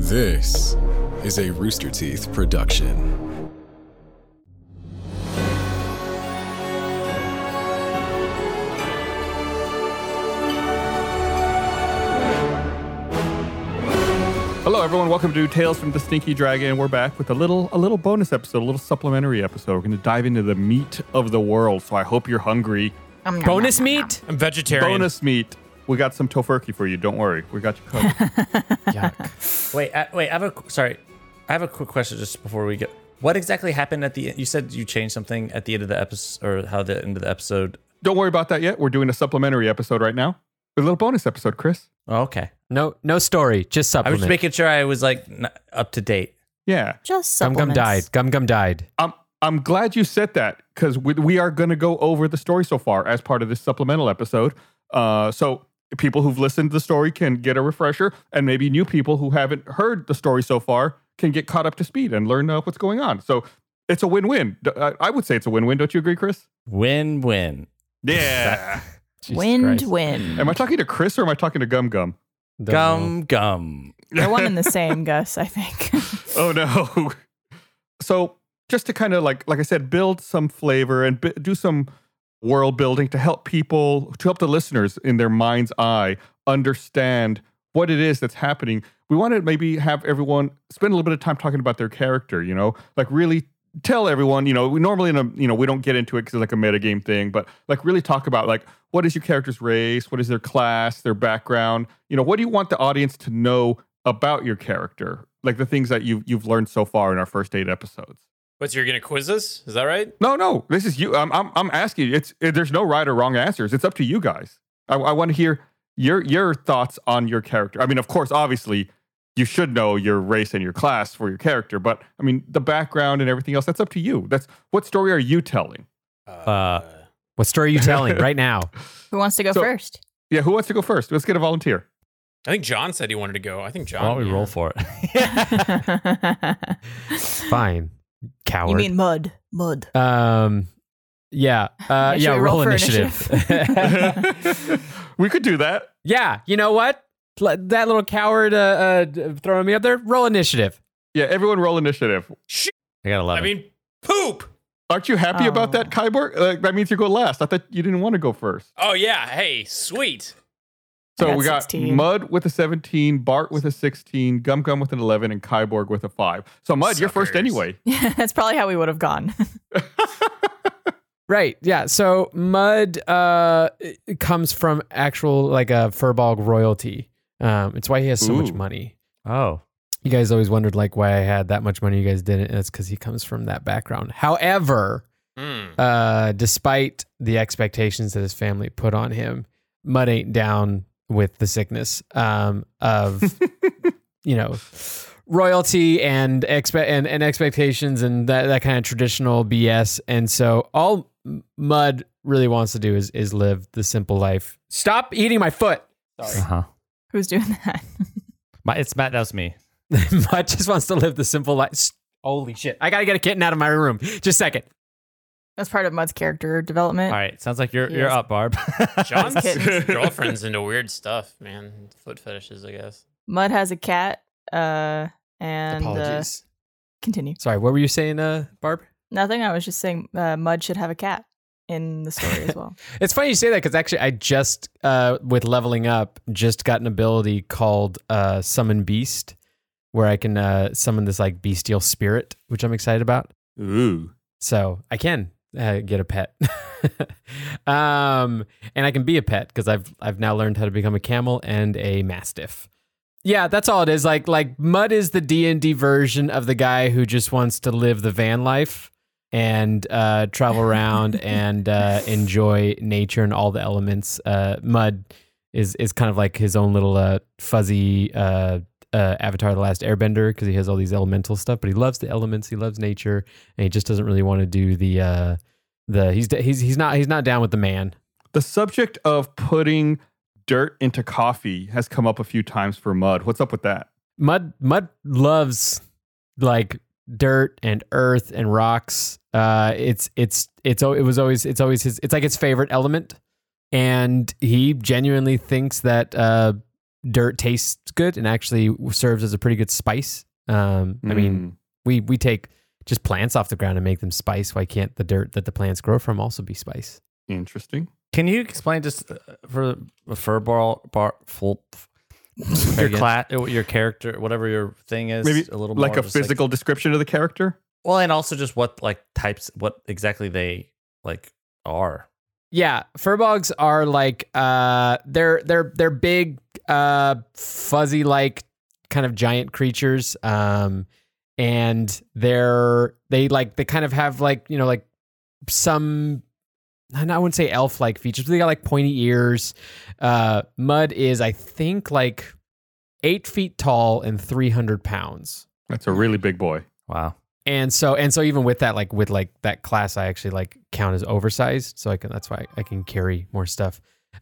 This is a Rooster Teeth production. Hello, everyone. Welcome to Tales from the Stinky Dragon. We're back with a little, a little bonus episode, a little supplementary episode. We're going to dive into the meat of the world. So I hope you're hungry. Bonus meat? I'm vegetarian. Bonus meat. We got some tofurkey for you. Don't worry, we got you covered. Yuck. Wait, I, wait. I have a sorry. I have a quick question just before we get. What exactly happened at the? You said you changed something at the end of the episode, or how the end of the episode. Don't worry about that yet. We're doing a supplementary episode right now. A little bonus episode, Chris. Oh, okay. No, no story. Just supplement. I was supplement. just making sure I was like n- up to date. Yeah, Just Gum Gum died. Gum Gum died. I'm. I'm glad you said that because we, we are going to go over the story so far as part of this supplemental episode. Uh, so people who've listened to the story can get a refresher, and maybe new people who haven't heard the story so far can get caught up to speed and learn uh, what's going on. So it's a win-win. I would say it's a win-win. Don't you agree, Chris? Win win. Yeah. Win-win. Am I talking to Chris or am I talking to Gum Gum? Don't. Gum gum. They're one and the same, Gus. I think. Oh no. so just to kind of like like I said, build some flavor and b- do some world building to help people to help the listeners in their mind's eye understand what it is that's happening. We want to maybe have everyone spend a little bit of time talking about their character. You know, like really tell everyone. You know, we normally in a you know we don't get into it because it's like a metagame thing, but like really talk about like what is your character's race, what is their class, their background. You know, what do you want the audience to know about your character? Like the things that you've you've learned so far in our first eight episodes. What's you're gonna quiz us? Is that right? No, no, this is you. I'm I'm, I'm asking you. It's it, there's no right or wrong answers. It's up to you guys. I, I want to hear your your thoughts on your character. I mean, of course, obviously, you should know your race and your class for your character, but I mean, the background and everything else. That's up to you. That's what story are you telling? Uh, What story are you telling right now? Who wants to go So- first? Yeah, who wants to go first? Let's get a volunteer. I think John said he wanted to go. I think John. Why don't we yeah. roll for it? Fine. Coward. you mean mud? Mud. um, yeah. Uh, yeah, roll, roll for initiative. we could do that. yeah, you know what? Let that little coward uh, uh, throwing me up there. Roll initiative. Yeah, everyone roll initiative. I got eleven. I mean, poop. Aren't you happy about that, Oh. Kyborg? Like, that means you go last. I thought you didn't want to go first. Oh yeah. Hey, sweet. I So got we got 16. Mud with a 17, Bart with a 16, Gum Gum with an 11, and Kyborg with a 5. So Mud, you're first anyway. Yeah, that's probably how we would have gone. Right. Yeah. So Mud uh, comes from actual like a Firbolg royalty. Um, it's why he has so much money. oh, You guys always wondered like why I had that much money. You guys didn't. And it's because he comes from that background. However, Hmm. uh, despite the expectations that his family put on him, Mud ain't down with the sickness um, of you know royalty and expe- and, and expectations and that, that kind of traditional BS. And so all Mud really wants to do is is live the simple life. Stop eating my foot. uh huh. Who's doing that? My, it's Matt. That was me. Mud just wants to live the simple life. Holy shit! I gotta get a kitten out of my room. Just a second. That's part of Mud's character development. All right. Sounds like you're you're Yes. up, Barb. John's kittens. girlfriend's into weird stuff, man. Foot fetishes, I guess. Mud has a cat. Uh, and uh, Apologies. continue. Sorry, what were you saying, uh, Barb? Nothing. I was just saying uh, Mud should have a cat in the story as well. It's funny you say that because actually, I just uh, with leveling up just got an ability called uh, Summon Beast, where I can uh, summon this like bestial spirit, which I'm excited about. Ooh. So I can uh, get a pet, um, and I can be a pet because I've I've now learned how to become a camel and a mastiff. Yeah, that's all it is. Like like Mud is the D and D version of the guy who just wants to live the van life and uh, travel around and uh, enjoy nature and all the elements. Uh, Mud is is kind of like his own little uh, fuzzy uh, Avatar: The Last Airbender because he has all these elemental stuff, but he loves the elements. He loves nature, and he just doesn't really want to do the uh, the he's he's he's not he's not down with the man. The subject of putting dirt into coffee has come up a few times for Mud. What's up with that? Mud Mud loves like dirt and earth and rocks. Uh, it's it's it's it was always it's always his it's like his favorite element, and he genuinely thinks that uh dirt tastes good and actually serves as a pretty good spice. Um, I mean, we we take just plants off the ground and make them spice. Why can't the dirt that the plants grow from also be spice? Mm, interesting. Can you explain just uh, for a furball bar full your again. class, your character, whatever your thing is, Maybe a little Like more a just physical description of the character. well, and also just what like types, what exactly they like are. Yeah, firbolgs are like uh they're they're they're big uh fuzzy like kind of giant creatures um and they're they like they kind of have like you know like some I wouldn't say elf like features but they got like pointy ears uh mud is I think like 8 feet tall and 300 pounds That's a really big boy. Wow. and so and so even with that like with like that class i actually like count as oversized so i can that's why i can carry more stuff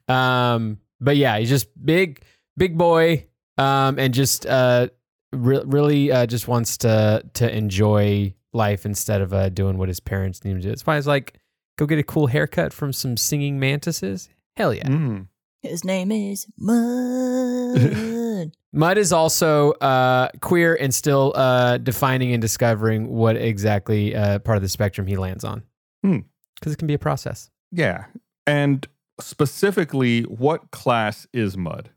um but yeah he's just big big boy um and just uh re- really uh just wants to to enjoy life instead of uh doing what his parents need him to do that's why i was like go get a cool haircut from some singing mantises hell yeah Mm. His name is Mud. Mud is also uh, queer and still uh, defining and discovering what exactly uh, part of the spectrum he lands on. Hmm. Because it can be a process. Yeah. And specifically, what class is Mud?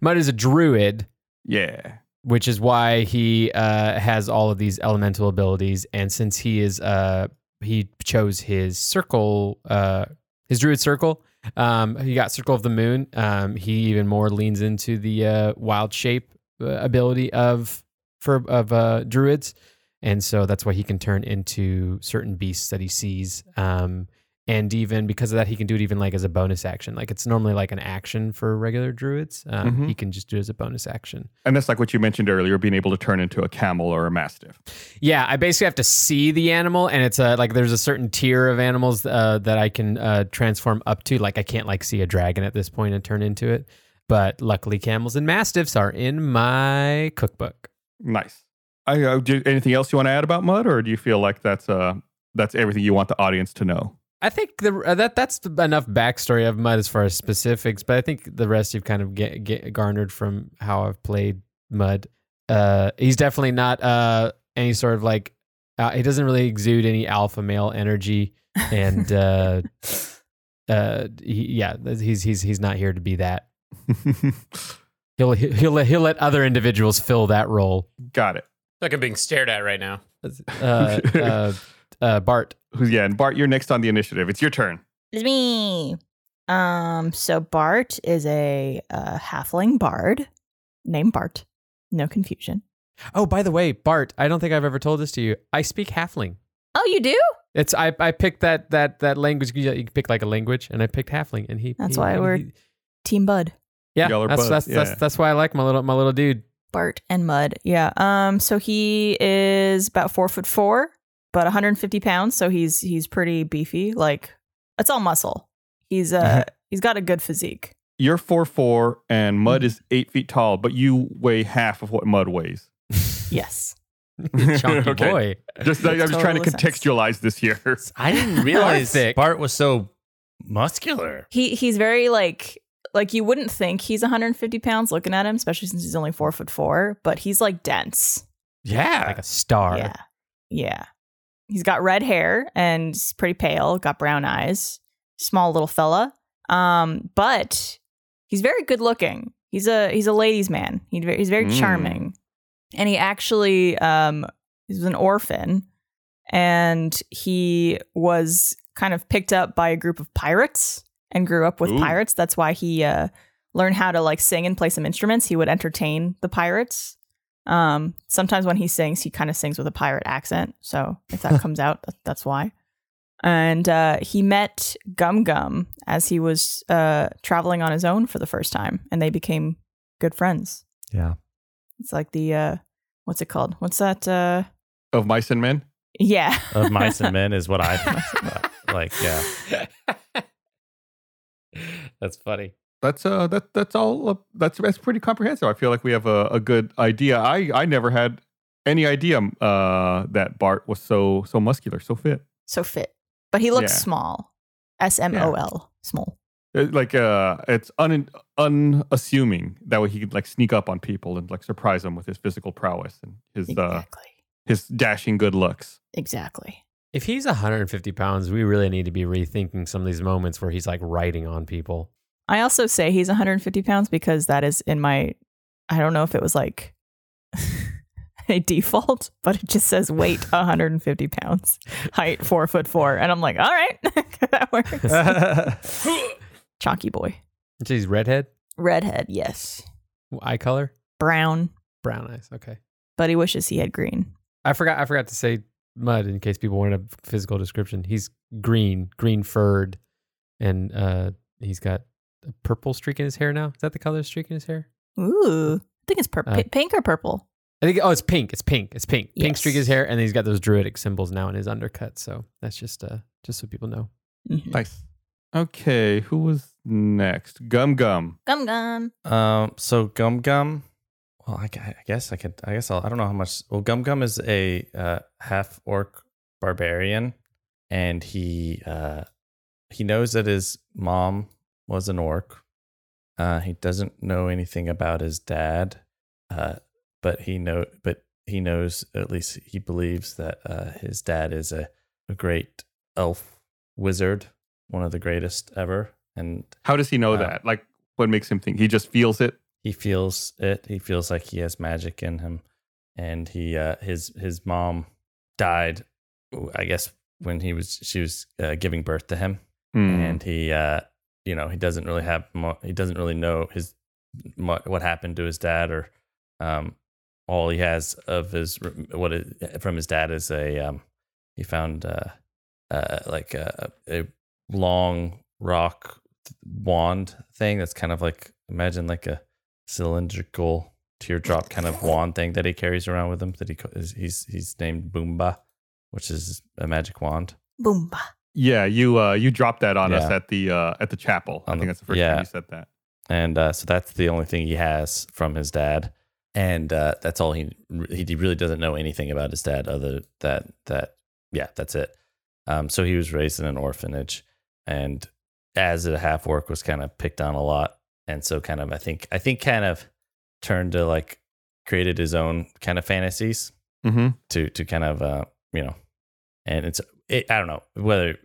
Mud is a druid, Yeah. which is why he uh, has all of these elemental abilities. And since he is, uh, he chose his circle, uh, his druid circle. Um, he got circle of the moon. Um, he even more leans into the uh, wild shape uh, ability of for of uh, druids, and so that's why he can turn into certain beasts that he sees. Um, and even because of that, he can do it even like as a bonus action. Like it's normally like an action for regular druids. Um, Mhm. He can just do it as a bonus action. And that's like what you mentioned earlier, being able to turn into a camel or a mastiff. Yeah, I basically have to see the animal, and it's a like there's a certain tier of animals uh, that I can uh, transform up to. Like I can't like see a dragon at this point and turn into it, but luckily camels and mastiffs are in my cookbook. Nice. I, uh, do, anything else you want to add about Mud, or do you feel like that's uh that's everything you want the audience to know? I think the uh, that that's enough backstory of Mud as far as specifics, but I think the rest you've kind of get, get garnered from how I've played Mud. Uh, he's definitely not uh, any sort of like uh, he doesn't really exude any alpha male energy, and uh, uh, he, yeah, he's he's he's not here to be that. He'll he'll let, he'll let other individuals fill that role. Got it. Like I'm being stared at right now. Uh, uh, uh, Bart. Who's yeah? And Bart, you're next on the initiative. It's your turn. It's me. Um, so Bart is a uh, halfling bard named Bart. No confusion. Oh, by the way, Bart. I don't think I've ever told this to you. I speak Halfling. Oh, you do? It's I I picked that that that language. You you can pick like a language, and I picked Halfling, and he. That's he- why he- we're- he- Team Bud. yeah. That's buds, that's, yeah. that's that's why I like my little my little dude. Bart and Mud. Yeah. Um. So he is about four foot four, about 150 pounds. So he's he's pretty beefy. Like it's all muscle. He's uh he's got a good physique. You're four four, and. Mud is eight feet tall, but you weigh half of what Mud weighs. Yes. Chunky Okay. boy. Just I was trying to Totally sense. contextualize this here. I didn't realize thick. Bart was so muscular. He he's very like like you wouldn't think he's 150 pounds looking at him, especially since he's only four foot four. But he's like dense. Yeah. Like a star. Yeah. Yeah. He's got red hair and he's pretty pale, got brown eyes, small little fella. Um, but he's very good looking. He's a he's a ladies' man. He's very, he's very Mm. charming. And he actually um he's an orphan and he was kind of picked up by a group of pirates and grew up with Ooh. pirates. That's why he uh learned how to like sing and play some instruments. He would entertain the pirates. Um, sometimes when he sings, he kind of sings with a pirate accent. So if that comes out, that, that's why. And uh, he met Gum Gum as he was uh, traveling on his own for the first time, and they became good friends. Yeah. It's like the uh, what's it called? What's that? Uh, Of mice and men. yeah, Of mice and men is what I like. Yeah. That's funny. That's uh that that's all uh, that's that's pretty comprehensive. I feel like we have a, a good idea. I I never had any idea uh that Bart was so so muscular, so fit. so fit, but he looks Yeah. small. S M O L, small. Uh, Like uh, it's un unassuming. That way he could like sneak up on people and like surprise them with his physical prowess and his uh his dashing good looks. Exactly. If he's 150 pounds, we really need to be rethinking some of these moments where he's like riding on people. I also say he's 150 pounds because that is in my. I don't know if it was like a default, but it just says weight 150 pounds, height four foot four, and I'm like, all right, that works. Chalky boy, He's redhead, redhead, yes, eye color, brown, brown eyes. Okay. but he wishes he had green. I forgot. I forgot to say mud in case people wanted a physical description. He's green, green furred, and uh, he's got a purple streak in his hair now. Is that the color streak in his hair? Ooh, I think it's purple, Uh, pink or purple. I think. Oh, it's pink. It's pink. It's pink. Pink streak in his hair, and then he's got those druidic symbols now in his undercut. So that's just uh, just so people know. Mhm. Nice. Okay, who was next? Gum Gum. Gum gum. Um. So Gum Gum. Well, I, I guess I could. I guess I'll. I don't know how much. Well, Gum Gum is a uh, half orc barbarian, and he uh, he knows that his mom was an orc. Uh, he doesn't know anything about his dad, uh, but he know. But he knows at least he believes that uh, his dad is a, a great elf wizard, one of the greatest ever, and How does he know Uh, that? Like, what makes him think? He just feels it. he feels it. He feels like he has magic in him, and he uh, his his mom died. I guess when he was she was uh, giving birth to him, Hmm. and he uh, you know he doesn't really have he doesn't really know his what happened to his dad or um, all he has of his what it, from his dad is a um, he found uh, uh, like a, a long rock wand thing that's kind of like imagine like a cylindrical teardrop kind of wand thing that he carries around with him that he he's he's named Boomba, which is a magic wand. Boomba. Yeah, you uh, you dropped that on us at the uh, at the chapel. I think the- that's the first yeah. time you said that. and uh, so that's the only thing he has from his dad, and uh, that's all he he really doesn't know anything about his dad other that that yeah that's it. Um, so he was raised in an orphanage, and as a half orc was kind of picked on a lot, and so kind of I think I think kind of turned to like created his own kind of fantasies Mm-hmm. to to kind of uh you know and it's it, i don't know whether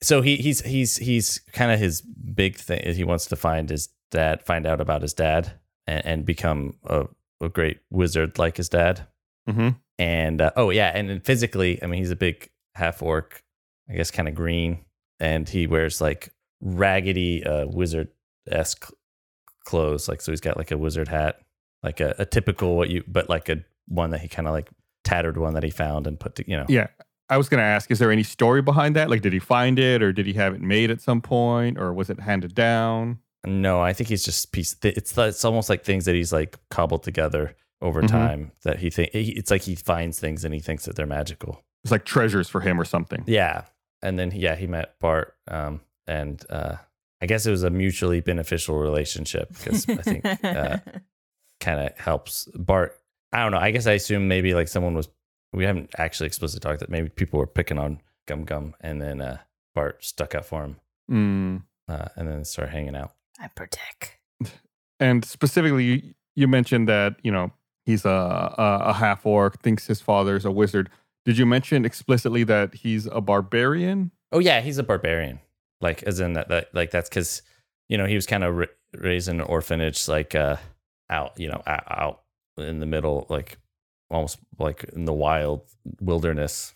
so he he's he's he's kind of his big thing he wants to find his dad find out about his dad and, and become a, a great wizard like his dad Mm-hmm. and uh, oh yeah and physically i mean he's a big half orc i guess kind of green and he wears like raggedy uh wizard esque clothes like so he's got like a wizard hat like a, a typical what you but like a one that he kind of like tattered one that he found and put to you know Yeah. I was going to ask, is there any story behind that? Like, did he find it or did he have it made at some point or was it handed down? No, I think he's just piece. It's it's almost like things that he's like cobbled together over Mhm. time. That he think it's like he finds things and he thinks that they're magical. It's like treasures for him or something. Yeah, and then yeah, he met Bart, um, and uh, I guess it was a mutually beneficial relationship because I think uh, kind of helps Bart. I don't know. I guess I assume maybe like someone was. We haven't actually explicitly talked that maybe people were picking on Gum Gum, and then uh, Bart stuck up for him, Mm. uh, and then started hanging out. I protect. And specifically, you, you mentioned that, you know, he's a, a, a half orc, thinks his father's a wizard. Did you mention explicitly that he's a barbarian? Oh yeah, he's a barbarian. Like as in that, that like that's because you know he was kind of ra- raised in an orphanage, like uh out you know out, out in the middle, like almost like in the wild wilderness,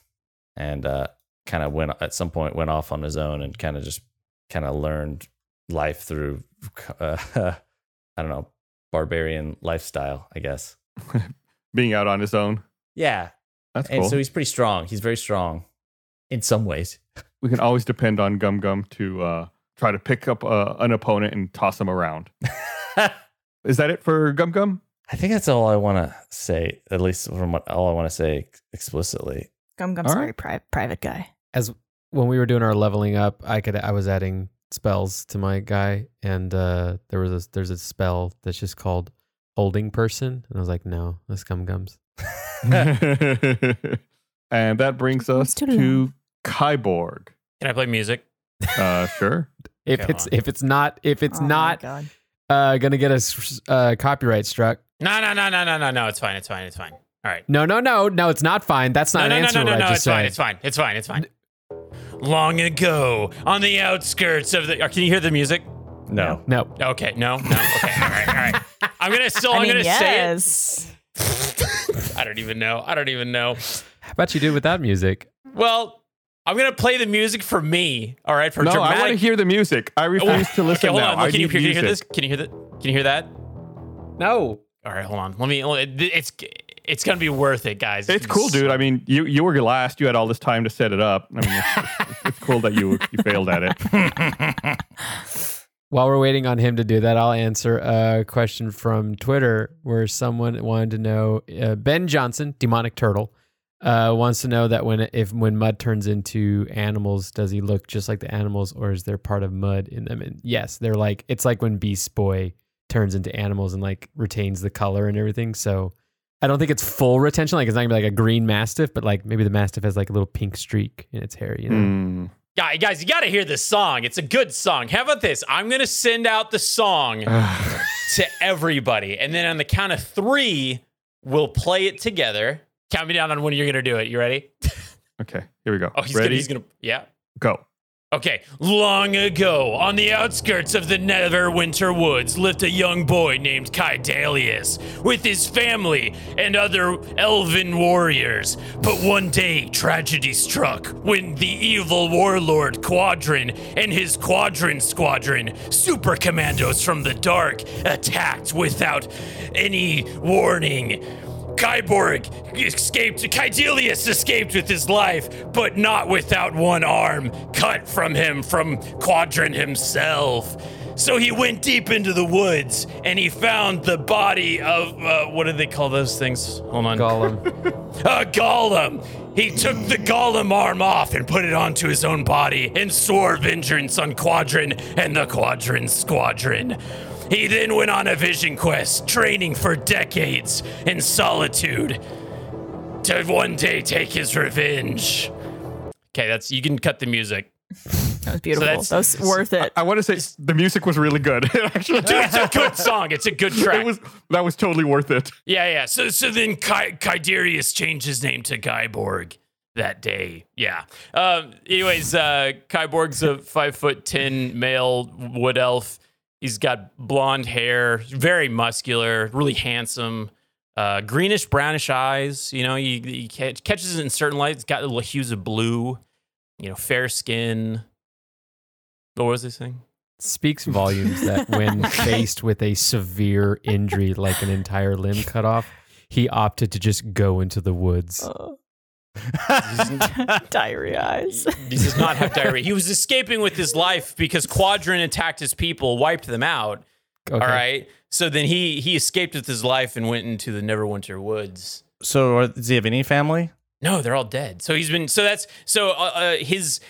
and uh kind of went at some point went off on his own and kind of just kind of learned life through uh, I don't know barbarian lifestyle, I guess. Being out on his own? Yeah, That's and cool. so he's pretty strong. He's very strong in some ways. we can always depend on Gum Gum to uh, try to pick up uh, an opponent and toss him around. Is that it for Gum Gum? I think that's all I want to say, at least from what all I want to say explicitly. Gum Gum's All a right. very pri- private guy. As when we were doing our leveling up, I could I was adding spells to my guy, and uh, there was a there's a spell that's just called holding person, and I was like, no, that's gum gums. and that brings us It's too to Kyborg. Can I play music? Uh, sure. If Okay, it's on. if it's not if it's Oh my not God. uh, gonna get us uh, copyright struck. No, no, no, no, no, no, no. It's fine. It's fine. It's fine. All right. No, no, no, no. It's not fine. That's not no, an no, answer. no, no, what no, no. just It's fine. It's fine. It's fine. It's fine. Long ago, on the outskirts of the. uh, Can you hear the music? No. No. Okay. No. No. Okay. All right. All right. I'm gonna still. I I'm mean, gonna yes. say it. I don't even know. I don't even know. How about you do it without music? Well, I'm gonna play the music for me. All right. For no, I want to hear the music. I refuse to listen okay, hold now. on. I Can you, need can you hear music. this? Can you hear that? Can you hear that? No. All right, hold on. Let me. It's it's gonna be worth it, guys. It's cool, dude. I mean, you you were last. You had all this time to set it up. I mean, it's, it's, it's cool that you you failed at it. While we're waiting on him to do that, I'll answer a question from Twitter where someone wanted to know uh, Ben Johnson, demonic turtle, uh, wants to know that when if when mud turns into animals, does he look just like the animals, or is there part of mud in them? And yes, they're like it's like when Beast Boy turns into animals and like retains the color and everything. So I don't think it's full retention. Like it's not gonna be like a green mastiff, but like maybe the mastiff has like a little pink streak in its hair. You know. Hmm. Guy- guys, you gotta hear this song. It's a good song. How about this? I'm gonna send out the song to everybody, and then on the count of three, we'll play it together. Count me down on when you're gonna do it. You ready? okay, here we go. Oh, he's Ready? gonna. He's gonna. Yeah. go. Okay, long ago, on the outskirts of the Neverwinter Woods, lived a young boy named Kaidalius with his family and other elven warriors. But one day, tragedy struck when the evil warlord Quadrin and his Quadrin Squadron, super commandos from the dark, attacked without any warning. Kyborg escaped, Kaidelius escaped with his life, but not without one arm cut from him from Quadrin himself. So he went deep into the woods and he found the body of, uh, what do they call those things? Hold on. Gollum. A golem! He took the golem arm off and put it onto his own body and swore vengeance on Quadrin and the Quadrin Squadron. He then went on a vision quest, training for decades in solitude to one day take his revenge. Okay, that's you can cut the music. That was beautiful. that's- that was worth it. I want to say the music was really good. Actually, Dude, it's a good song. It's a good track. it was that was totally worth it. Yeah, yeah. So so then Ky- Kyderius changed his name to Kyborg that day. Yeah. Um, anyways, uh, Kyborg's a five foot ten male wood elf. He's got blonde hair, very muscular, really handsome. Uh, greenish brownish eyes. You know, he, he ca- catches it in certain lights. He's got little hues of blue. You know, fair skin. What was this thing? speaks volumes that when faced with a severe injury like an entire limb cut off, he opted to just go into the woods. Uh, diarrhea eyes. He does not have diarrhea. He was escaping with his life because Quadrin attacked his people, wiped them out. Okay. All right. So then he he escaped with his life and went into the Neverwinter Woods. So, are, does he have any family? No, they're all dead. So he's been so that's so uh, uh, his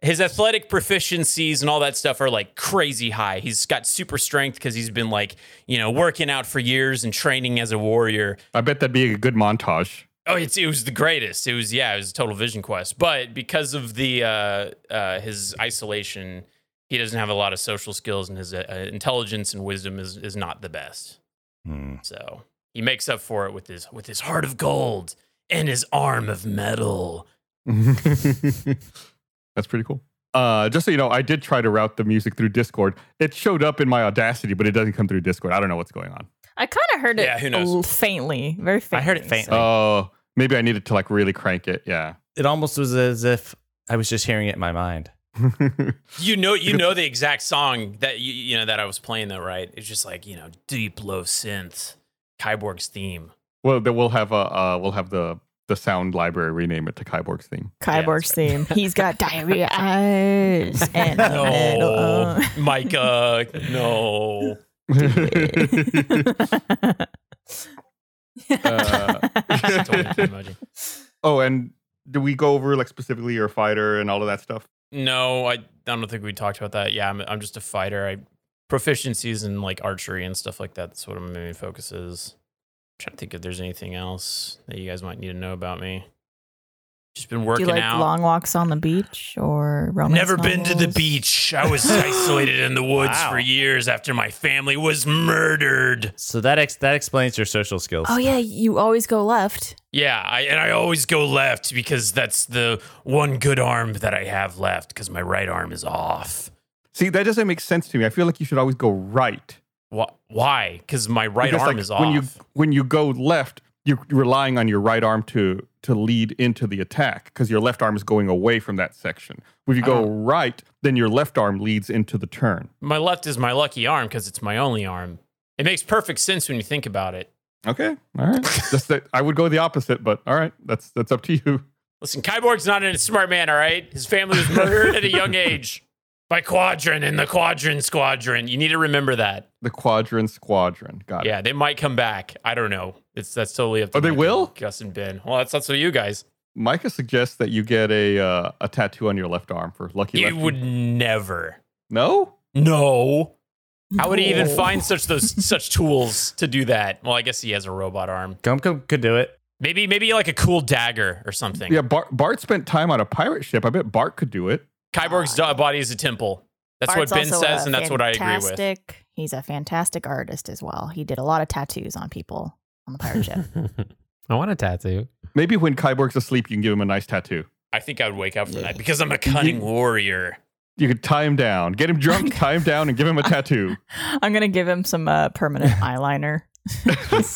his athletic proficiencies and all that stuff are like crazy high. He's got super strength because he's been like you know working out for years and training as a warrior. I bet that'd be a good montage. Oh, it's it was the greatest. It was yeah, it was a total vision quest. But because of the uh, uh, his isolation, he doesn't have a lot of social skills, and his uh, intelligence and wisdom is is not the best. Hmm. So he makes up for it with his with his heart of gold and his arm of metal. That's pretty cool. Uh, just so you know, I did try to route the music through Discord. It showed up in my Audacity, but it doesn't come through Discord. I don't know what's going on. I kind of heard it Yeah, who knows? faintly, very faintly. I heard it faintly. Oh, maybe I needed to like really crank it. Yeah. It almost was as if I was just hearing it in my mind. You know, you know the exact song that you you know that I was playing though, right? It's just like you know deep low synth, Kyborg's theme. well, then we'll have a uh, we'll have the the sound library rename it to Kyborg's theme. Kyborg's Yeah, theme. He's got diarrhea eyes and a metal No. Micah, no. Uh, Totally too much. oh, and do we go over like specifically your fighter and all of that stuff? No, I, I don't think we talked about that. Yeah, I'm, I'm just a fighter. I proficiencies in like archery and stuff like that. That's what my main focus is. trying to think if there's anything else that you guys might need to know about me. Just been working Do working you like out. long walks on the beach or romance Never been to the beach. I was isolated in the woods Wow. for years after my family was murdered. So that ex- that explains your social skills. Oh yeah, you always go left. Yeah, I, and I always go left because that's the one good arm that I have left because my right arm is off. See, that doesn't make sense to me. I feel like you should always go right. Wh- Why? Because my right Because, arm like, is off. When you when you go left, you're relying on your right arm to to lead into the attack because your left arm is going away from that section. If you go uh-huh. right, then your left arm leads into the turn. my left is my lucky arm because it's my only arm. It makes perfect sense when you think about it. Okay, all right. Just that I would go the opposite, but all right, that's that's up to you. Listen, Kyborg's not a smart man, all right? His family was murdered at a young age by Quadrant and the Quadrant Squadron. You need to remember that. The Quadrant Squadron. Got it. Yeah, they might come back. I don't know. It's that's totally up to Oh, they will? Gus and Ben. Well, that's up to you guys. Micah suggests that you get a uh, a tattoo on your left arm for lucky. You lefty. would never. no. No. How would he even find such those such tools to do that? Well, I guess he has a robot arm. Gum Gum could do it. Maybe maybe like a cool dagger or something. Yeah, Bart, Bart spent time on a pirate ship. I bet Bart could do it. Kyborg's do- body is a temple. That's Bart's what Ben says, and that's what I agree with. fantastic- He's a fantastic artist as well. He did a lot of tattoos on people on the pirate ship. I want a tattoo. Maybe when Kyborg's asleep, you can give him a nice tattoo. I think I would wake up from that because I'm a cunning warrior. You could tie him down, get him drunk, tie him down, and give him a tattoo. I'm gonna give him some uh, permanent eyeliner,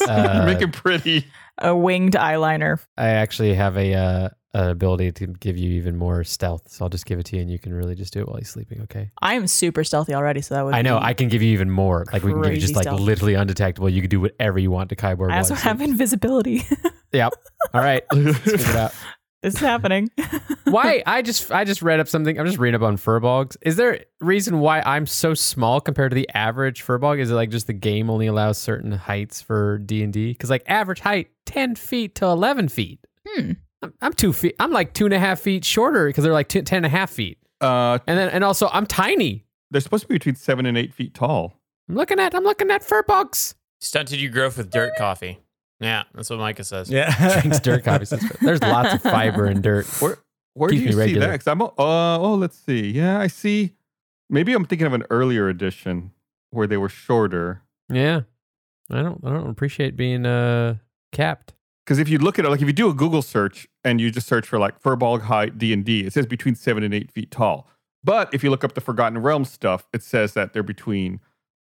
Uh, Make him pretty. A winged eyeliner. I actually have a uh, an ability to give you even more stealth, so I'll just give it to you, and you can really just do it while he's sleeping. Okay. I am super stealthy already, so that would. I know I can give you even more. Like we can give you just like stealth. literally undetectable. You can do whatever you want to Kyborg. I also have invisibility. Yep. All right. Let's figure it out. It's happening. Why? I just I just read up something. I'm just reading up on firbolgs. Is there a reason why I'm so small compared to the average firbolg? Is it like just the game only allows certain heights for D and D? Because like average height, ten feet to eleven feet. Hmm. I'm, I'm two feet. I'm like two and a half feet shorter because they're like two, ten and a half feet. Uh, And then and also I'm tiny. they're supposed to be between seven and eight feet tall. I'm looking at I'm looking at firbolgs. Stunted your growth with dirt coffee. Yeah, that's what Micah says. Yeah. Drinks dirt coffee. There's lots of fiber in dirt. Where where do you see regular. that? I'm uh oh let's see. Yeah, I see. Maybe I'm thinking of an earlier edition where they were shorter. Yeah. I don't I don't appreciate being uh capped. Because if you look at it, like if you do a Google search and you just search for like firbolg height D and D, it says between seven and eight feet tall. But if you look up the Forgotten Realms stuff, it says that they're between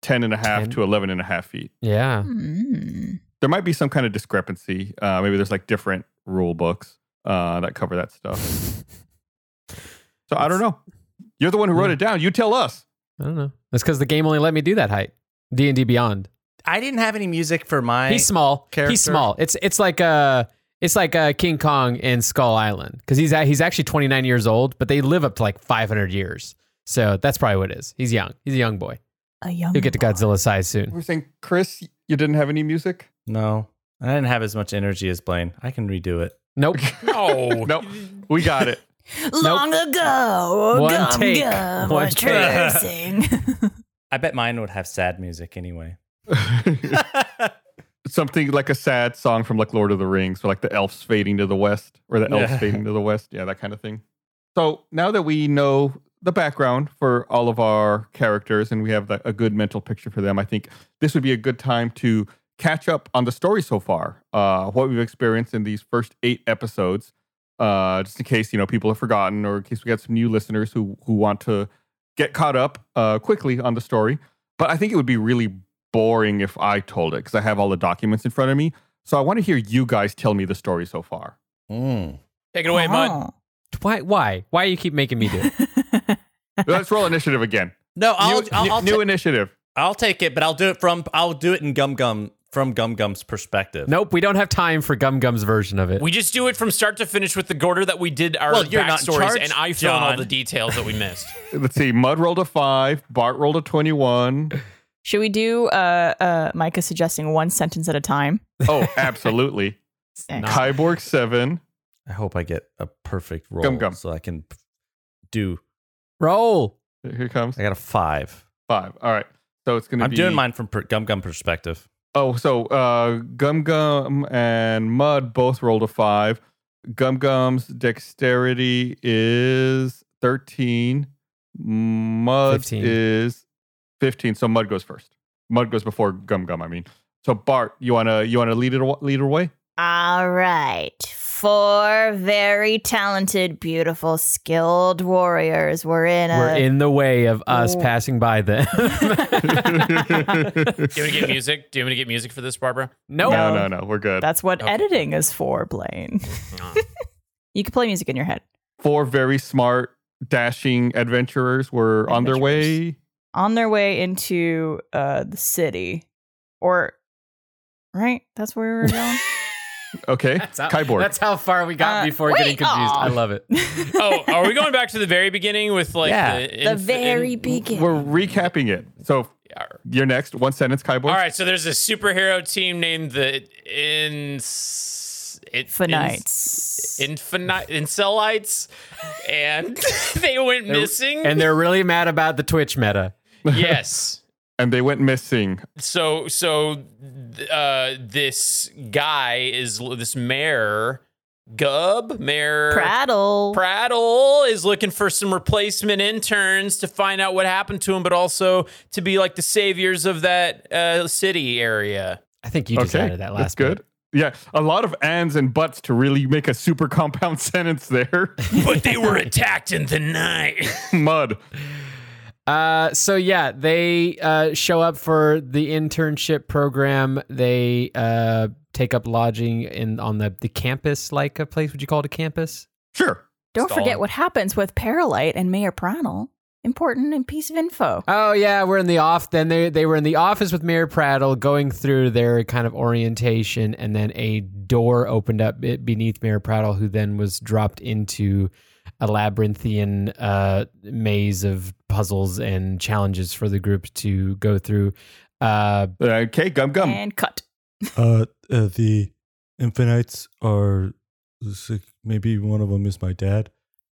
10 and a half 10? to 11 and a half feet. Yeah. Hmm. There might be some kind of discrepancy. Uh, maybe there's like different rule books uh, that cover that stuff. So I don't know. You're the one who wrote Yeah. it down. You tell us. I don't know. That's because the game only let me do that height. D and D Beyond. I didn't have any music for my. He's small. character- He's small. It's it's like a it's like uh, King Kong in Skull Island because he's a- he's actually 29 years old, but they live up to like 500 years. So that's probably what it is. He's young. He's a young boy. A young. He'll get to. Godzilla size soon. We're saying, Chris, you didn't have any music? No, I didn't have as much energy as Blaine. I can redo it. Nope. No. nope. We got it. Long ago, One gum take. gum One was take. I bet mine would have sad music anyway. Something like a sad song from like Lord of the Rings, or like the elves fading to the west, or the elves Yeah. fading to the west. Yeah, that kind of thing. So now that we know the background for all of our characters and we have the, a good mental picture for them, I think this would be a good time to catch up on the story so far, uh, what we've experienced in these first eight episodes, uh, just in case you know people have forgotten, or in case we got some new listeners who who want to get caught up uh, quickly on the story. But I think it would be really boring if I told it because I have all the documents in front of me. So I want to hear you guys tell me the story so far. Mm. Take it away, Mud. Oh. Why? Why? Why you keep making me do it? Let's roll initiative again. No, I'll new I'll, new- I'll, new ta- initiative. I'll take it, but I'll do it from I'll do it in Gum Gum from Gum Gum's perspective. nope. We don't have time for Gum Gum's version of it. We just do it from start to finish with the order that we did our Well, you're not in backstories, charge, and I fill in all the details that we missed. Let's see. Mud rolled a five. Bart rolled a twenty-one. Should we do uh, uh, Micah suggesting one sentence at a time? Oh, absolutely. Thanks. Kyborg seven. I hope I get a perfect roll Gum Gum. so I can do. Roll. Here comes I got a five. five. All right. So it's gonna I'm be. doing mine from per, Gum Gum perspective. Oh, so uh, Gum Gum and Mud both rolled a five. Gum Gum's dexterity is 13. Mud 15. is 15. So Mud goes first. Mud goes before Gum Gum, I mean. So Bart, you wanna you wanna lead it lead her away? All right. Four very talented, beautiful, skilled warriors were in a. We're in the way of us Oh. passing by them. Do you want to get music? Do you want to get music for this, Barbara? nope. No, no, no. We're good. That's what Okay. editing is for, Blaine. You can play music in your head. Four very smart, dashing adventurers were on their way. On their way into uh, the city. Or, right? That's where we were going? Okay. That's how, Kyborg. that's how far we got Uh, before wait, getting confused. aw. I love it. oh, are we going back to the very beginning with like Yeah. the, the very in- beginning. We're recapping it. So Yeah. you're next. One sentence, Kyborg. All right, so there's a superhero team named the Ins it, Finites. Infinite Incelites, and they went missing. And they're really mad about the Twitch meta. yes. And they went missing. So so uh this guy is this mayor Gub Mayor Prattle. Prattle is looking for some replacement interns to find out what happened to him, but also to be like the saviors of that uh, city area. I think you just okay. added that That's last good. bit. Yeah. A lot of ands and buts to really make a super compound sentence there. But they were attacked in the night. Mud. Uh, so yeah, they uh, show up for the internship program. They uh, take up lodging in on the the campus, like a place. Would you call it a campus? Sure. Don't Stalin. forget what happens with Paralyte and Mayor Prattle. Important and piece of info. Oh yeah, we're in the off. Then they they were in the office with Mayor Prattle, going through their kind of orientation, and then a door opened up beneath Mayor Prattle, who then was dropped into a labyrinthian uh, maze of puzzles and challenges for the group to go through. Uh, Okay. Gum gum. and cut. Uh, uh the infinites are sick- maybe one of them is my dad,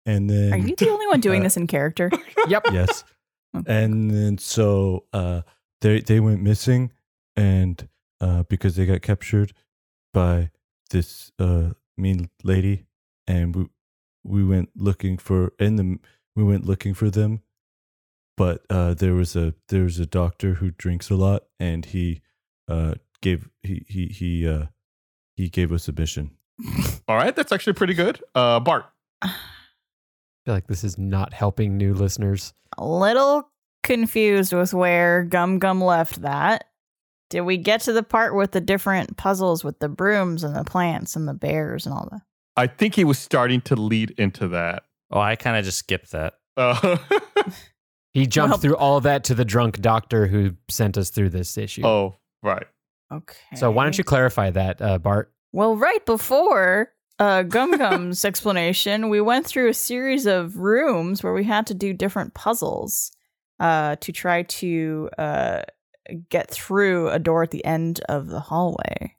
and then Are you the only one doing Uh, this in character? yep. yes, Okay. and then so uh they they went missing, and uh because they got captured by this uh mean lady, and we we went looking for and the we went looking for them, but uh there was a there was a doctor who drinks a lot, and he uh gave he he he uh he gave us a mission. All right. That's actually pretty good. Uh, Bart. I feel like this is not helping new listeners. a little confused with where Gum Gum left that. Did we get to the part with the different puzzles with the brooms and the plants and the bears and all that? I think he was starting to lead into that. Oh, I kind of just skipped that. Uh, He jumped Well- through all that to the drunk doctor who sent us through this issue. oh, right. Okay. So why don't you clarify that, uh, Bart? Well, right before uh, Gum Gum's explanation, we went through a series of rooms where we had to do different puzzles uh, to try to uh, get through a door at the end of the hallway.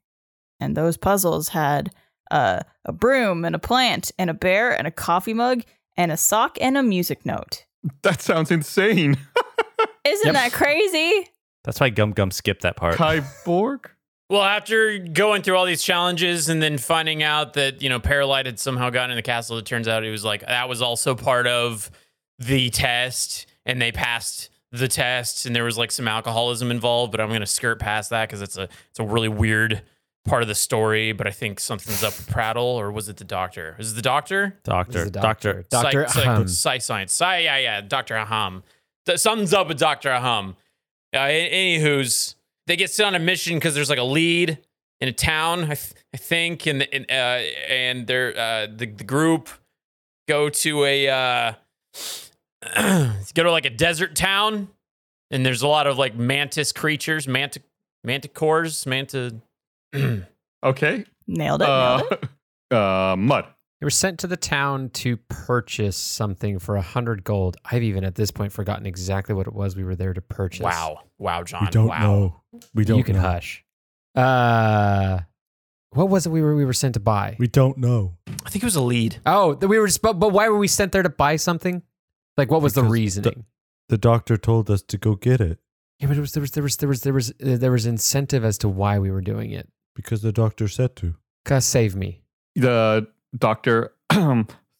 And those puzzles had uh, a broom and a plant and a bear and a coffee mug and a sock and a music note. That sounds insane. Isn't Yep. that crazy? That's why Gum Gum skipped that part. Kyborg. Well, after going through all these challenges and then finding out that, you know, Paralyte had somehow gotten in the castle, it turns out it was like that was also part of the test and they passed the test and there was like some alcoholism involved, but I'm going to skirt past that cuz it's a it's a really weird part of the story, but I think something's up with Prattle or was it the doctor? Is it the doctor? Doctor, This is a doctor. Doctor Psych- Ahem. psych, psych science. Sci- yeah, yeah, Dr. Aham. Th- Something's up with Dr. Aham. Uh, a- anywho's, they get sent on a mission because there's like a lead in a town, I, th- I think, and and, uh, and they're uh, the the group go to a uh, go to like a desert town, and there's a lot of like mantis creatures, manta manticores, manta. Okay. Nailed it. nailed it. Uh, uh, Mud. They were sent to the town to purchase something for a hundred gold. I've even at this point forgotten exactly what it was we were there to purchase. wow, wow, John. we don't wow. know. We don't. you can know. hush. Uh, what was it we were we were sent to buy? We don't know. I think it was a lead. oh, we were. But, but why were we sent there to buy something? Like, what was the Because the- reasoning? The doctor told us to go get it yeah, but it was there was there was there was there was uh, there was incentive as to why we were doing it. Because the doctor said to. Cause save me. The Doctor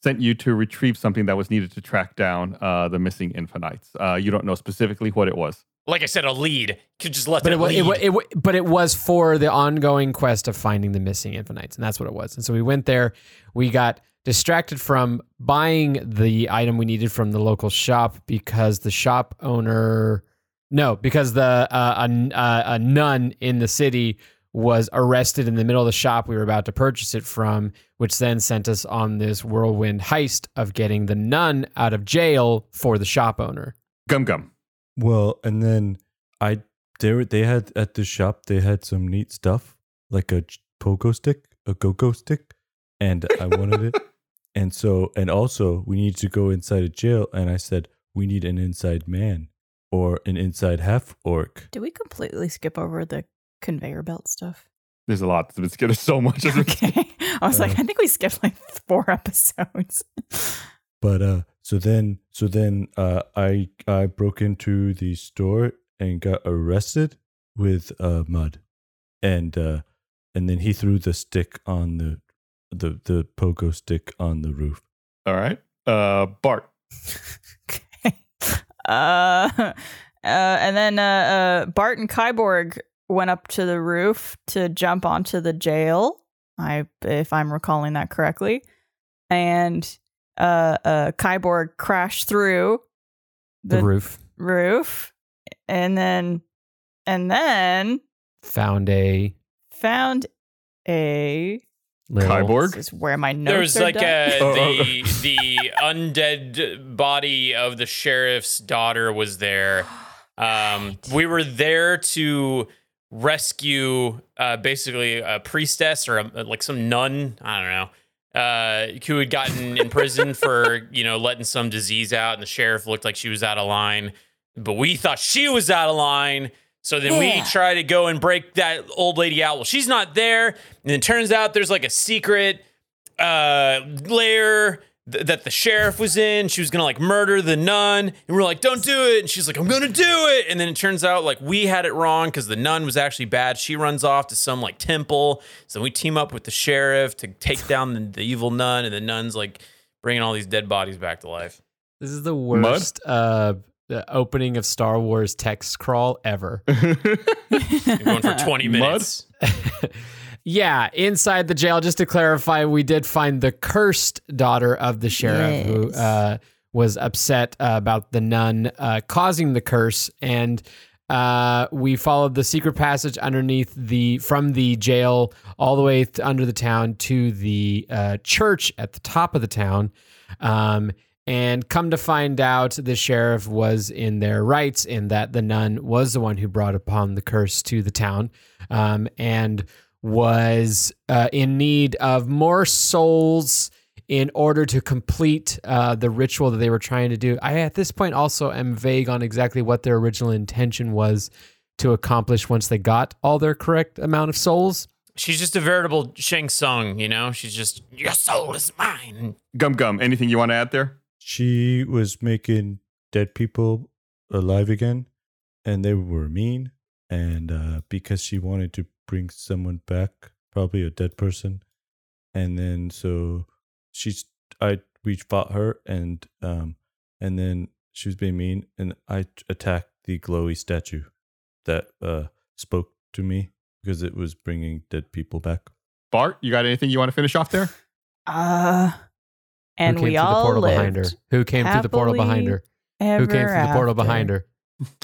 sent you to retrieve something that was needed to track down uh, the missing infinites. Uh, you don't know specifically what it was. Like I said, a lead. Could just let But that it, lead. it, wa- it, but it was for the ongoing quest of finding the missing infinites, and that's what it was. And so we went there. We got distracted from buying the item we needed from the local shop because the shop owner, no, because the uh, a, n- uh, a nun in the city was arrested in the middle of the shop we were about to purchase it from, which then sent us on this whirlwind heist of getting the nun out of jail for the shop owner. Gum Gum. Well, and then I they were, they had at the shop they had some neat stuff like a ch- pogo stick, a go-go stick, and I wanted it. And so and also we need to go inside a jail and I said we need an inside man or an inside half orc. Did we completely skip over the conveyor belt stuff? There's a lot. There's there's so much. Okay. I was like, Uh, I think we skipped like four episodes. But uh so then so then uh I I broke into the store and got arrested with uh mud. And uh and then he threw the stick on the the the pogo stick on the roof. All right. Uh, Bart. okay. Uh, uh, and then uh, uh, Bart and Kyborg went up to the roof to jump onto the jail. I, if I'm recalling that correctly, and uh, uh, Kyborg crashed through The, roof roof, and then, and then found a found a. little Kyborg? This is where my notes There's are like done. a, Oh, oh. the the undead body of the sheriff's daughter was there. Um, we were there to rescue uh, basically a priestess or a, like some nun. I don't know. Uh, who had gotten in prison for you know letting some disease out, and the sheriff looked like she was out of line, but we thought she was out of line. So then we try to go and break that old lady out. Well, she's not there, and it turns out there's like a secret uh lair th- that the sheriff was in she was gonna like murder the nun and we're like don't do it! And she's like i'm gonna do it! And then it turns out like we had it wrong because the nun was actually bad. She runs off to some like temple. So we team up with the sheriff to take down the, the evil nun and the nun's like bringing all these dead bodies back to life. This is the worst uh, the opening of Star Wars text crawl ever. We're going for 20 minutes yeah, inside the jail, just to clarify, we did find the cursed daughter of the sheriff who uh, was upset uh, about the nun uh, causing the curse. And uh, we followed the secret passage underneath the from the jail all the way th- under the town to the uh, church at the top of the town. Um, and come to find out, the sheriff was in their rights in that the nun was the one who brought upon the curse to the town um, and was uh, in need of more souls in order to complete uh, the ritual that they were trying to do. I, at this point, also am vague on exactly what their original intention was to accomplish once they got all their correct amount of souls. she's just a veritable shang Tsung, you know she's just your soul is mine Gum Gum. Anything you want to add there? She was making dead people alive again, and they were mean. And uh, because she wanted to bring someone back, probably a dead person, and then so she's I we fought her, and um, and then she was being mean, and I attacked the glowy statue that uh spoke to me because it was bringing dead people back. Bart, you got anything you want to finish off there? Uh, and Who came we through all the portal lived behind her? Who came through the portal behind her? Who came through the portal behind her?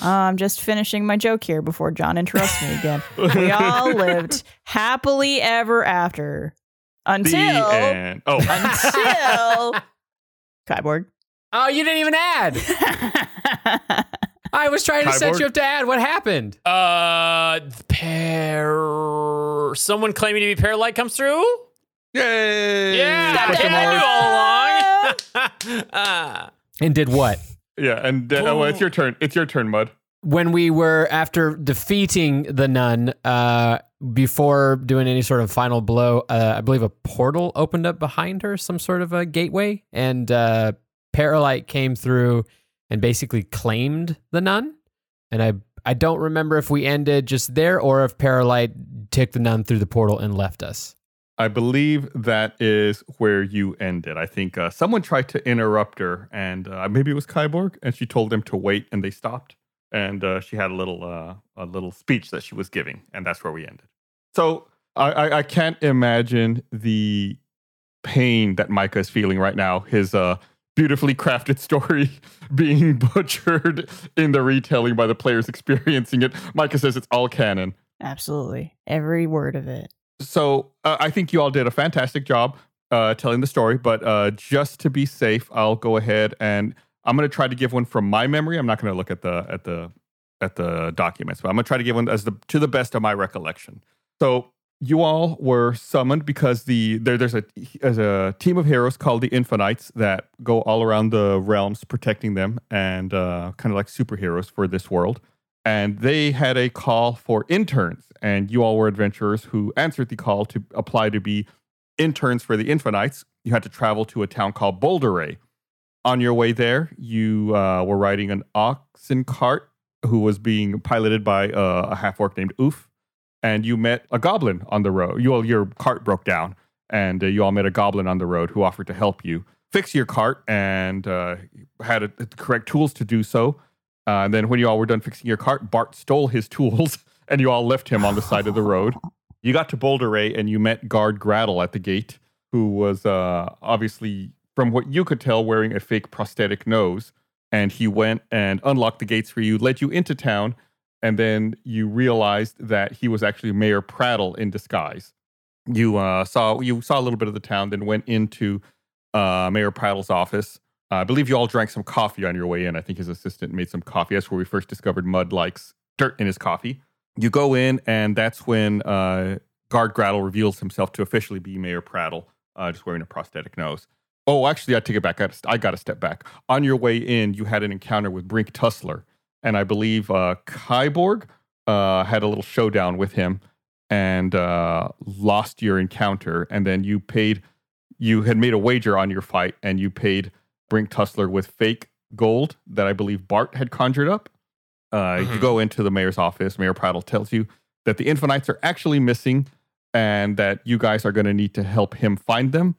Uh, I'm just finishing my joke here before John interrupts me again. we all lived happily ever after The until end. Oh, until Kyborg. Oh, you didn't even add. I was trying to set you up to add. What happened? Uh, pair. Someone claiming to be Paralyte comes through. yay! Yeah, Question I knew all along. Ah. And did what? Yeah, and uh, oh, it's your turn. It's your turn, Mud. when we were after defeating the nun uh before doing any sort of final blow uh, i believe a portal opened up behind her some sort of a gateway and uh paralyte came through and basically claimed the nun and i i don't remember if we ended just there or if paralyte took the nun through the portal and left us I believe that is where you ended. I think uh, someone tried to interrupt her, and uh, maybe it was Kyborg, and she told them to wait, and they stopped. And uh, she had a little uh, a little speech that she was giving, and that's where we ended. So I, I, I can't imagine the pain that Micah is feeling right now. His uh, beautifully crafted story being butchered in the retelling by the players experiencing it. Micah says it's all canon. Absolutely. Every word of it. So uh, I think you all did a fantastic job uh, telling the story, but uh, just to be safe, I'll go ahead and I'm going to try to give one from my memory. I'm not going to look at the at the at the documents, but I'm going to try to give one as the to the best of my recollection. So you all were summoned because the there, there's a there's a team of heroes called the Infinights that go all around the realms protecting them and uh, kind of like superheroes for this world. And they had a call for interns, and you all were adventurers who answered the call to apply to be interns for the Infinights. You had to travel to a town called Boulder On your way there, you uh, were riding an oxen cart who was being piloted by uh, a half orc named Oof and you met a goblin on the road. You all, your cart broke down, and uh, you all met a goblin on the road who offered to help you fix your cart and uh, had a, the correct tools to do so. Uh, and then when you all were done fixing your cart, Bart stole his tools, and you all left him on the side of the road. You got to Boulder and you met guard Grattle at the gate, who was uh, obviously, from what you could tell, wearing a fake prosthetic nose. And he went and unlocked the gates for you, led you into town, and then you realized that he was actually Mayor Prattle in disguise. You uh, saw you saw a little bit of the town, then went into uh, Mayor Prattle's office. Uh, I believe you all drank some coffee on your way in. I think his assistant made some coffee. That's where we first discovered Mud likes dirt in his coffee. You go in, and that's when uh, Guard Grattle reveals himself to officially be Mayor Prattle, uh, just wearing a prosthetic nose. Oh, actually, I take it back. I I got to step back. On your way in, you had an encounter with Brink Tussler, and I believe uh, Kyborg uh, had a little showdown with him and uh, lost your encounter. And then you paid, you had made a wager on your fight, and you paid Brink Tussler with fake gold that I believe Bart had conjured up. Uh, Mhm. You go into the mayor's office. Mayor Prattle tells you that the Infinights are actually missing, and that you guys are going to need to help him find them.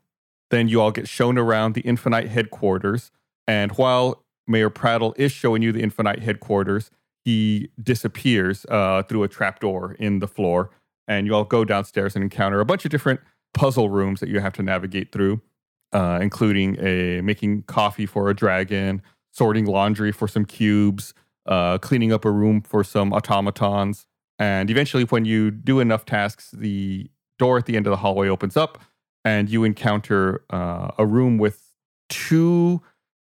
Then you all get shown around the Infinight headquarters. And while Mayor Prattle is showing you the Infinight headquarters. He disappears uh, through a trapdoor in the floor, and you all go downstairs and encounter a bunch of different puzzle rooms that you have to navigate through, uh, including a making coffee for a dragon, sorting laundry for some cubes, uh, cleaning up a room for some automatons, and eventually, when you do enough tasks, the door at the end of the hallway opens up, and you encounter uh, a room with two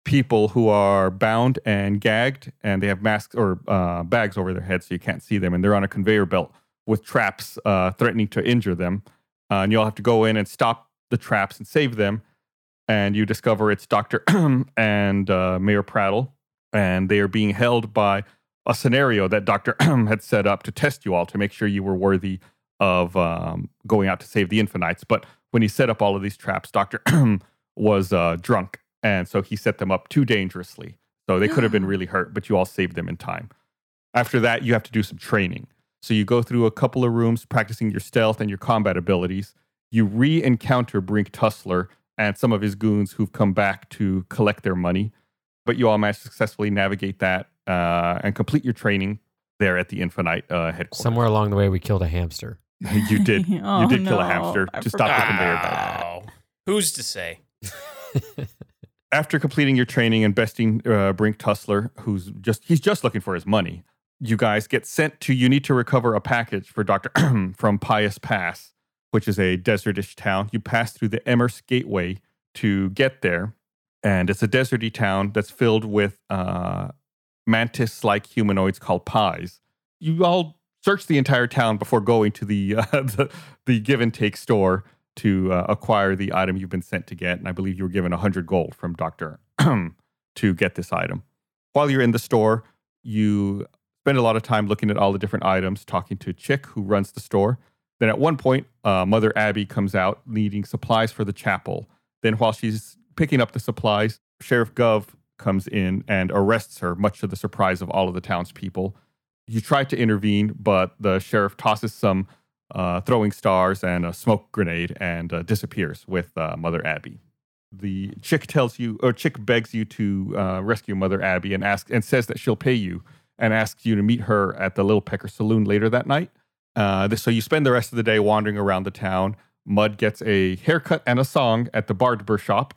people who are bound and gagged, and they have masks or uh, bags over their heads so you can't see them, and they're on a conveyor belt with traps uh, threatening to injure them. Uh, and you'll have to go in and stop the traps and save them. And you discover it's Doctor and uh, Mayor Prattle, and they are being held by a scenario that Doctor had set up to test you all to make sure you were worthy of um, going out to save the Infinights. But when he set up all of these traps, Doctor was uh, drunk and so he set them up too dangerously. So they could have been really hurt, but you all saved them in time. After that, you have to do some training. So you go through a couple of rooms practicing your stealth and your combat abilities. You re encounter Brink Tussler and some of his goons who've come back to collect their money. But you all managed to successfully navigate that uh, and complete your training there at the Infinight uh, headquarters. Somewhere along the way, we killed a hamster. you did. Oh, you did kill a hamster I to stop the forgot. conveyor belt. Wow. Who's to say? after completing your training and besting uh, Brink Tussler, who's just he's just looking for his money, you guys get sent to. You need to recover a package for Doctor from Pious Pass, which is a desertish town. You pass through the Emers Gateway to get there, and it's a deserty town that's filled with uh, mantis-like humanoids called pies. You all search the entire town before going to the uh, the, the give and take store to uh, acquire the item you've been sent to get. And I believe you were given 100 gold from Dr. to get this item. While you're in the store, you spend a lot of time looking at all the different items, talking to Chick, who runs the store. Then at one point, uh, Mother Abby comes out needing supplies for the chapel. Then while she's picking up the supplies, Sheriff Gov comes in and arrests her, much to the surprise of all of the townspeople. You try to intervene, but the sheriff tosses some uh, throwing stars and a smoke grenade and uh, disappears with uh, Mother Abby. The chick tells you, or chick begs you to uh, rescue Mother Abby and asks and says that she'll pay you and asks you to meet her at the Little Pecker Saloon later that night. Uh, so you spend the rest of the day wandering around the town. Mud gets a haircut and a song at the barber shop.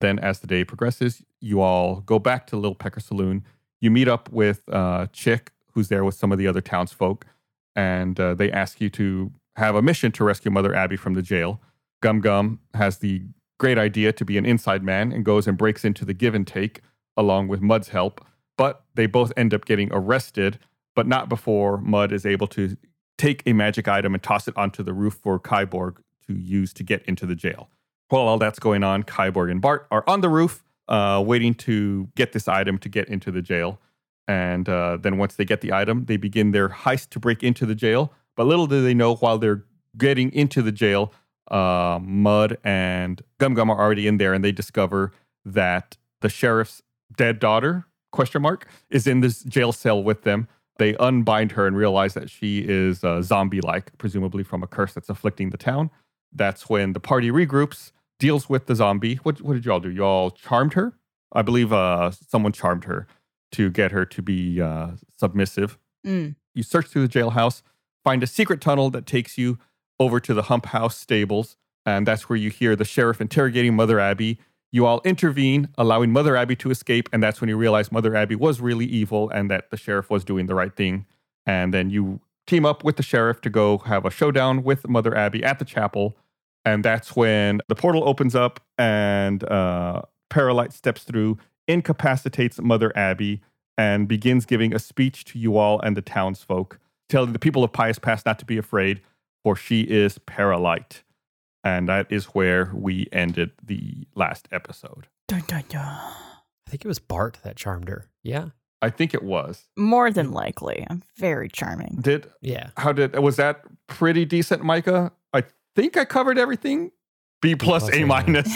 Then, as the day progresses, you all go back to Little Pecker Saloon. You meet up with uh, Chick, who's there with some of the other townsfolk, and uh, they ask you to have a mission to rescue Mother Abby from the jail. Gum Gum has the great idea to be an inside man and goes and breaks into the give and take along with Mud's help, but they both end up getting arrested, but not before Mud is able to take a magic item and toss it onto the roof for Kyborg to use to get into the jail. While all that's going on, Kyborg and Bart are on the roof, uh, waiting to get this item to get into the jail. And uh, then once they get the item, they begin their heist to break into the jail. But little do they know, while they're getting into the jail, uh, Mud and Gum Gum are already in there, and they discover that the sheriff's dead daughter question mark is in this jail cell with them. They unbind her and realize that she is uh, zombie-like, presumably from a curse that's afflicting the town. That's when the party regroups, deals with the zombie. What, what did you all do? You all charmed her? I believe uh, someone charmed her to get her to be uh, submissive. Mm. You search through the jailhouse, find a secret tunnel that takes you over to the Hump House stables, and that's where you hear the sheriff interrogating Mother Abby. You all intervene, allowing Mother Abby to escape, and that's when you realize Mother Abby was really evil and that the sheriff was doing the right thing. And then you team up with the sheriff to go have a showdown with Mother Abby at the chapel. And that's when the portal opens up and uh, Paralyte steps through, incapacitates Mother Abby, and begins giving a speech to you all and the townsfolk, telling the people of Pious Pass not to be afraid, for she is Paralyte. And that is where we ended the last episode. Dun, dun, dun. I think it was Bart that charmed her. Yeah. I think it was. More than likely. I'm very charming. Did Yeah. how did was that pretty decent, Micah? I think I covered everything. B plus, plus, A A minus.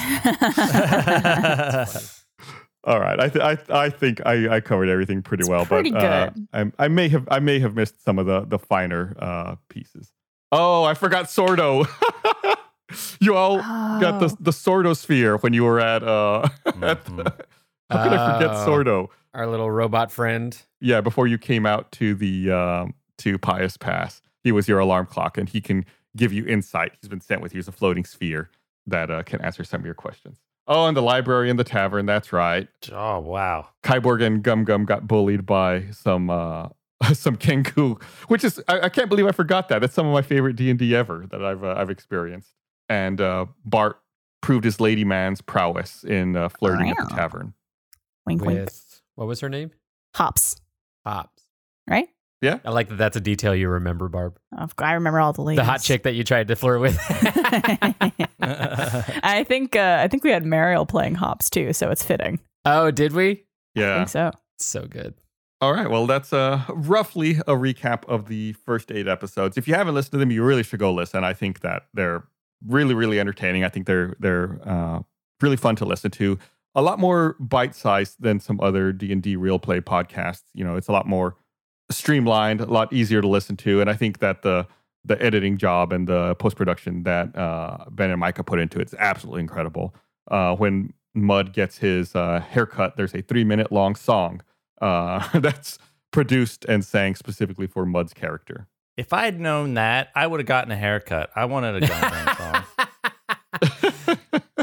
All right, I th- I I think I, I covered everything pretty It's well, pretty but uh, good. I I may have I may have missed some of the the finer uh, pieces. Oh, I forgot Sordo. you all got the Oh. the Sordosphere when you were at uh. at the- how could I forget Oh. Sordo? Our little robot friend. Yeah, before you came out to the um, to Pious Pass, he was your alarm clock, and he can give you insight. He's been sent with you as a floating sphere that uh, can answer some of your questions. Oh, and the library and the tavern. That's right. Oh wow. Kyborg and Gum Gum got bullied by some uh, some Kenku, which is I, I can't believe I forgot that. That's some of my favorite D and D ever that I've uh, I've experienced. And uh, Bart proved his lady man's prowess in uh, flirting at the tavern. wink, wink. With what was her name? Hops, Hops. right? Yeah. I like that that's a detail you remember, Barb. I remember all the ladies. The hot chick that you tried to flirt with. I think uh, I think we had Mariel playing Hops too, so it's fitting. oh, did we? Yeah. I Yeah. think so. So good. All right. Well, that's uh, roughly a recap of the first eight episodes. If you haven't listened to them, you really should go listen. I think that they're really, really entertaining. I think they're they're uh, really fun to listen to. A lot more bite sized than some other D and D real play podcasts. You know, it's a lot more streamlined, a lot easier to listen to, and I think that the the editing job and the post production that uh, Ben and Micah put into it is absolutely incredible. Uh, when Mud gets his uh, haircut, there's a three minute long song uh, that's produced and sang specifically for Mud's character. If I had known that, I would have gotten a haircut. I wanted a song.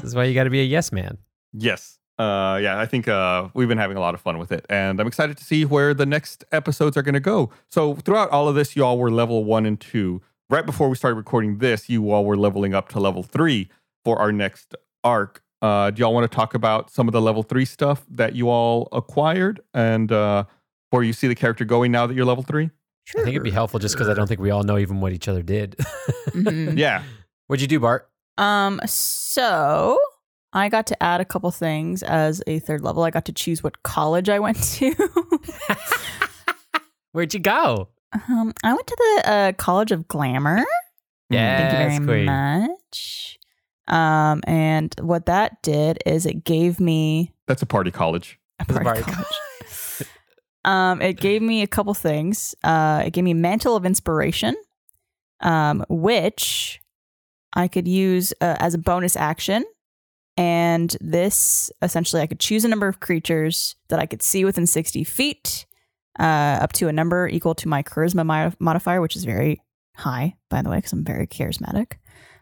This is why you got to be a yes man. yes. Uh, yeah, I think uh, we've been having a lot of fun with it, and I'm excited to see where the next episodes are going to go. So, throughout all of this, you all were level one and two. Right before we started recording this, you all were leveling up to level three for our next arc. Uh, do y'all want to talk about some of the level three stuff that you all acquired and uh, where you see the character going now that you're level three? Sure. I think it'd be helpful just because I don't think we all know even what each other did. Mhm. Yeah. What'd you do, Bart? Um, so I got to add a couple things as a third level. I got to choose what college I went to. Where'd you go? um, I went to the uh, College of Glamour. Yes, Thank you very queen. much. Um, and what that did is it gave me That's a party college. a It's a party party college. um, it gave me a couple things. Uh, it gave me Mantle of Inspiration, um, which I could use uh, as a bonus action. And this essentially, I could choose a number of creatures that I could see within 60 feet, uh, up to a number equal to my charisma mo- modifier, which is very high, by the way, because I'm very charismatic.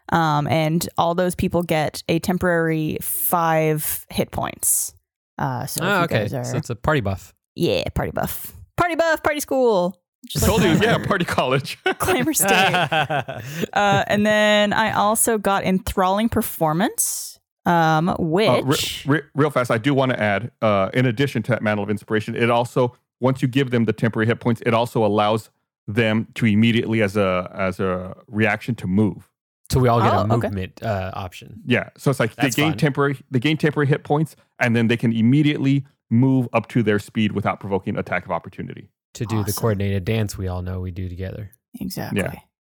Um, and all those people get a temporary five hit points. Uh, so oh, okay. are, So it's a party buff. yeah, party buff, party buff, party school. Just Told you, yeah, party college. Glamour State. uh, and then I also got enthralling performance, um, Uh, re- which re- real fast, I do want to add, uh, in addition to that mantle of inspiration, it also once you give them the temporary hit points, it also allows them to immediately, as a as a reaction, to move. So we all get Oh, a okay. movement uh, option. Yeah, so it's like That's they gain fun. temporary they gain temporary hit points, and then they can immediately move up to their speed without provoking attack of opportunity. To do the coordinated dance we all know we do together. exactly Yeah.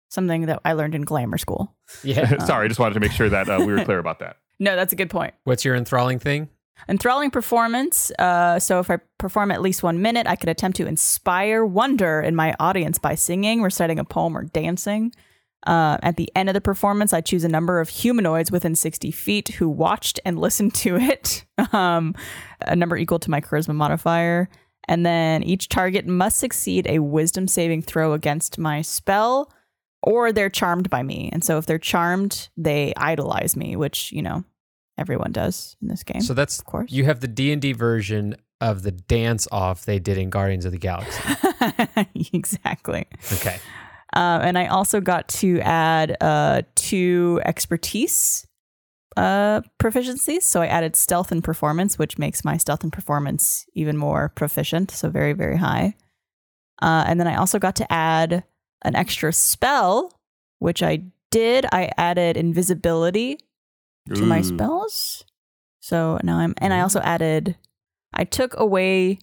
something that I learned in glamour school. Yeah. Sorry, I just wanted to make sure that uh, we were clear about that. No, that's a good point. What's your enthralling thing? Enthralling performance. Uh, so if I perform at least one minute, I could attempt to inspire wonder in my audience by singing, reciting a poem, or dancing. Uh, at the end of the performance, I choose a number of humanoids within 60 feet who watched and listened to it, um, a number equal to my charisma modifier. And then each target must succeed a wisdom saving throw against my spell, or they're charmed by me. And so if they're charmed, they idolize me, which, you know, everyone does in this game. So that's of course. you have the D and D version of the dance off they did in Guardians of the Galaxy. exactly. Okay. Um, and I also got to add uh, two expertise uh, proficiencies. So I added stealth and performance, which makes my stealth and performance even more proficient. So very, very high. Uh, and then I also got to add an extra spell, which I did. I added invisibility to my spells. So now I'm, and I also added, I took away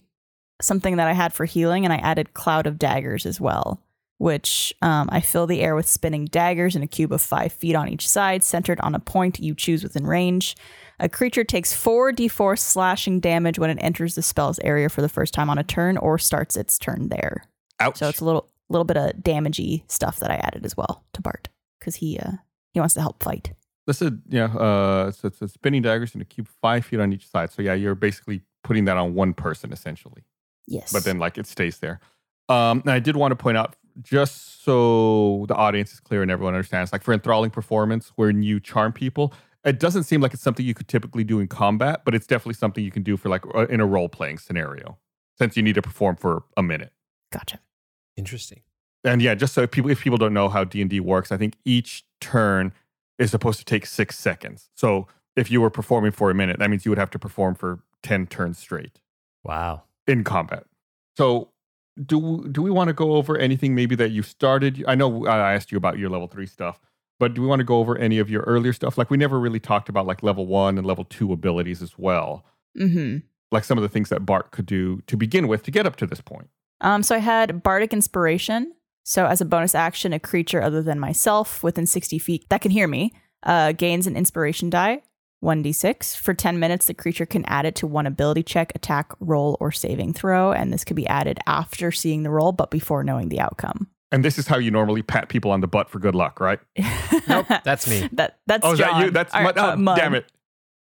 something that I had for healing and I added Cloud of Daggers as well, which um, I fill the air with spinning daggers in a cube of five feet on each side, centered on a point you choose within range. A creature takes 4d4 slashing damage when it enters the spell's area for the first time on a turn or starts its turn there. Ouch. So it's a little little bit of damagey stuff that I added as well to Bart because he uh, he wants to help fight. This is yeah. Uh, so it's a spinning daggers in a cube five feet on each side. So yeah, you're basically putting that on one person essentially. Yes, But then like it stays there. Um, and I did want to point out just so the audience is clear and everyone understands. Like for enthralling performance, when you charm people, it doesn't seem like it's something you could typically do in combat, but it's definitely something you can do for like in a role playing scenario, since you need to perform for a minute. gotcha. Interesting. And yeah, just so if people if people don't know how D and D works, I think each turn is supposed to take six seconds. So if you were performing for a minute, that means you would have to perform for ten turns straight Wow. in combat. So do do we want to go over anything maybe that you started? I know I asked you about your level three stuff, but do we want to go over any of your earlier stuff? Like we never really talked about like level one and level two abilities as well. Mm-hmm. Like some of the things that Bart could do to begin with to get up to this point. Um, so I had bardic inspiration. So as a bonus action, a creature other than myself within 60 feet that can hear me uh, gains an inspiration die, 1d6. For 10 minutes, the creature can add it to one ability check, attack, roll, or saving throw. And this could be added after seeing the roll, but before knowing the outcome. And this is how you normally pat people on the butt for good luck, right? Nope, that's me. That that's Oh, is that you? That's All Mud- right, oh, uh, damn it.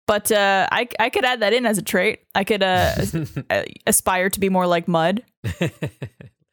But uh, I I could add that in as a trait. I could uh, uh, aspire to be more like Mud.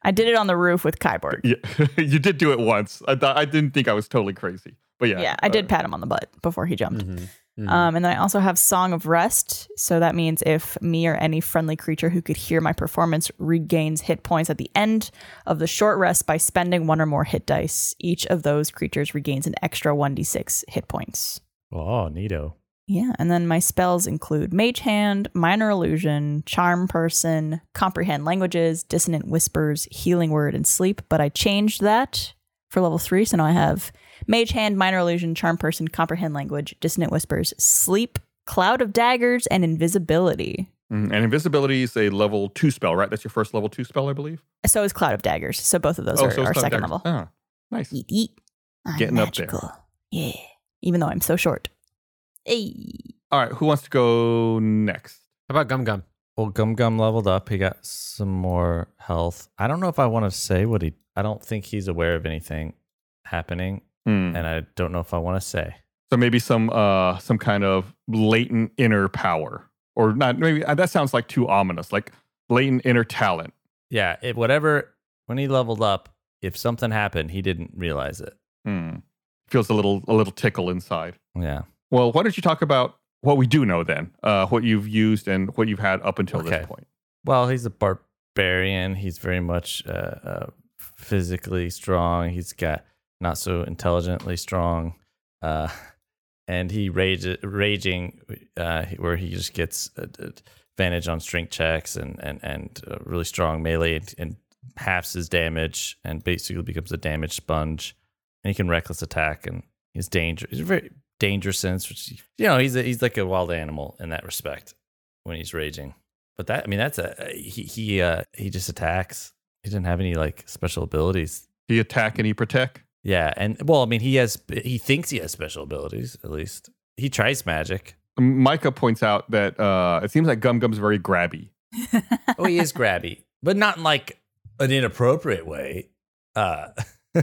I did it on the roof with Kyborg. Yeah, you did do it once. I thought I didn't think I was totally crazy, but yeah, Yeah, I did uh, pat him on the butt before he jumped. Mhm. Mhm. Um, and then I also have Song of Rest. So that means if me or any friendly creature who could hear my performance regains hit points at the end of the short rest by spending one or more hit dice, each of those creatures regains an extra 1d6 hit points. Oh, neato. Yeah, and then my spells include Mage Hand, Minor Illusion, Charm Person, Comprehend Languages, Dissonant Whispers, Healing Word, and Sleep. But I changed that for level three, so now I have Mage Hand, Minor Illusion, Charm Person, Comprehend Language, Dissonant Whispers, Sleep, Cloud of Daggers, and Invisibility. Mhm. And invisibility is a level two spell, right? That's your first level two spell, I believe. So is Cloud of Daggers. So both of those are, Oh, so are second level. Ah, nice. Eat, eat. I'm Getting up there. Yeah. Even though I'm so short. Hey. All right, who wants to go next? How about Gum Gum? Well, Gum Gum leveled up. He got some more health. I don't know if I want to say what he. I don't think he's aware of anything happening, Hmm. and I don't know if I want to say. So maybe some uh some kind of latent inner power, or not? Maybe uh, that sounds like too ominous. Like latent inner talent. Yeah, it, whatever. When he leveled up, if something happened, he didn't realize it. Hmm. Feels a little a little tickle inside. Yeah. Well, why don't you talk about what we do know then? Uh, what you've used and what you've had up until Okay. this point. Well, he's a barbarian. He's very much uh, uh, physically strong. He's got not so intelligently strong, uh, and he rage raging uh, where he just gets advantage on strength checks and and and really strong melee and, and halves his damage and basically becomes a damage sponge. And he can reckless attack and he's dangerous. He's very dangerous sense, which you know he's a, he's like a wild animal in that respect when he's raging. But that I mean that's a he he uh he just attacks. He didn't have any like special abilities. He attack and he protect. Yeah, and well, I mean he has he thinks he has special abilities at least. He tries magic. Micah points out that uh, it seems like Gum Gum's very grabby. Oh, he is grabby, but not in like an inappropriate way. Uh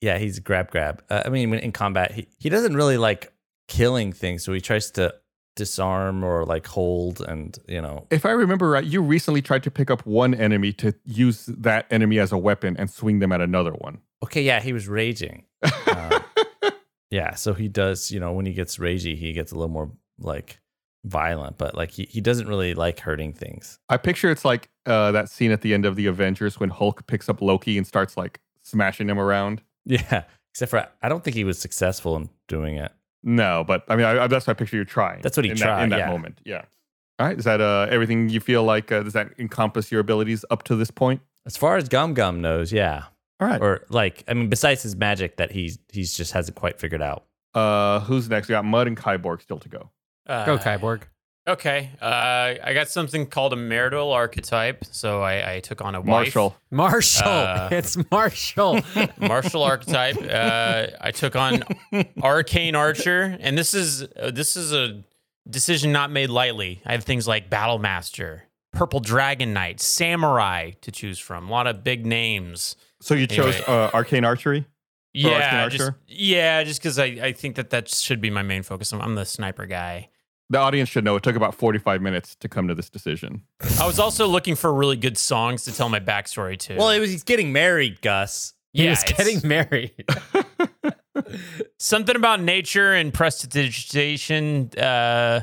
Yeah, he's grab grab. Uh, I mean, in combat, he, he doesn't really like killing things, so he tries to disarm or like hold and, you know, If I remember right, you recently tried to pick up one enemy to use that enemy as a weapon and swing them at another one. Okay, yeah, he was raging. Uh, yeah, so he does, you know, when he gets ragey, he gets a little more like violent, but like he, he doesn't really like hurting things. I picture it's like uh, that scene at the end of the Avengers when Hulk picks up Loki and starts like smashing him around. Yeah, except for I don't think he was successful in doing it. No, but I mean, I, I, that's what I picture you trying. That's what he in tried, that, in that yeah. moment. Yeah. All right. Is that uh, everything you feel like? Uh, does that encompass your abilities up to this point? As far as Gum Gum knows, yeah. All right. Or like, I mean, besides his magic that he's he's just hasn't quite figured out. Uh, who's next? We got Mud and Kyborg still to go. Uh, Go Kyborg. Okay. Uh, I got something called a marital archetype. So I, I took on a wife. Marshall. Marshall. Uh, it's Marshall. Martial archetype. Uh, I took on arcane archer, and this is uh, this is a decision not made lightly. I have things like battle master, purple dragon knight, samurai to choose from. A lot of big names. So you chose Anyway. uh, Arcane Archery? For Arcane Yeah, just, yeah, just because I, I think that that should be my main focus. I'm, I'm the sniper guy. The audience should know it took about 45 minutes to come to this decision. I was also looking for really good songs to tell my backstory to. Well, it was he's getting married, Gus. he yeah, was getting married. something about nature and prestidigitation. Uh,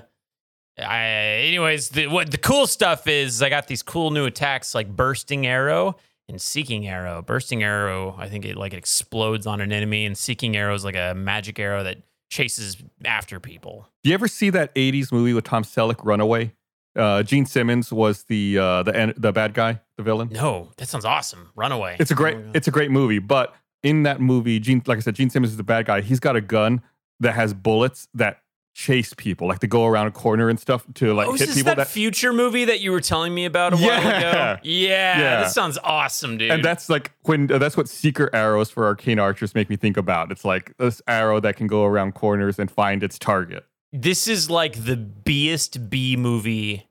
I, anyways, the, what the cool stuff is, I got these cool new attacks like bursting arrow and seeking arrow. Bursting arrow, I think it like it explodes on an enemy, and seeking arrow is like a magic arrow that chases after people. Do you ever see that 80s movie with Tom Selleck, Runaway? Uh, Gene Simmons was the uh, the the bad guy, the villain. No, that sounds awesome. Runaway. It's a great it's a great movie, but in that movie, Gene, like I said, Gene Simmons is the bad guy. He's got a gun that has bullets that chase people, like to go around a corner and stuff to like Oh, hit is this people. that, That, future movie that you were telling me about a while ago? Yeah, Yeah. this sounds awesome, dude. and that's like when uh, that's what secret arrows for arcane archers make me think about. It's like this arrow that can go around corners and find its target. this is like the Best B movie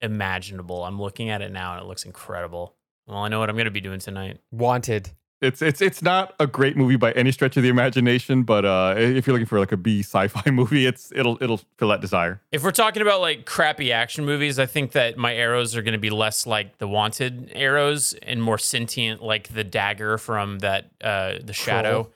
imaginable. I'm looking at it now and it looks incredible. Well, I know what I'm going to be doing tonight. Wanted. It's it's it's not a great movie by any stretch of the imagination, but uh, if you're looking for like a B sci-fi movie, it's it'll it'll fill that desire. If we're talking about like crappy action movies, I think that my arrows are going to be less like the wanted arrows and more sentient, like the dagger from that uh the shadow.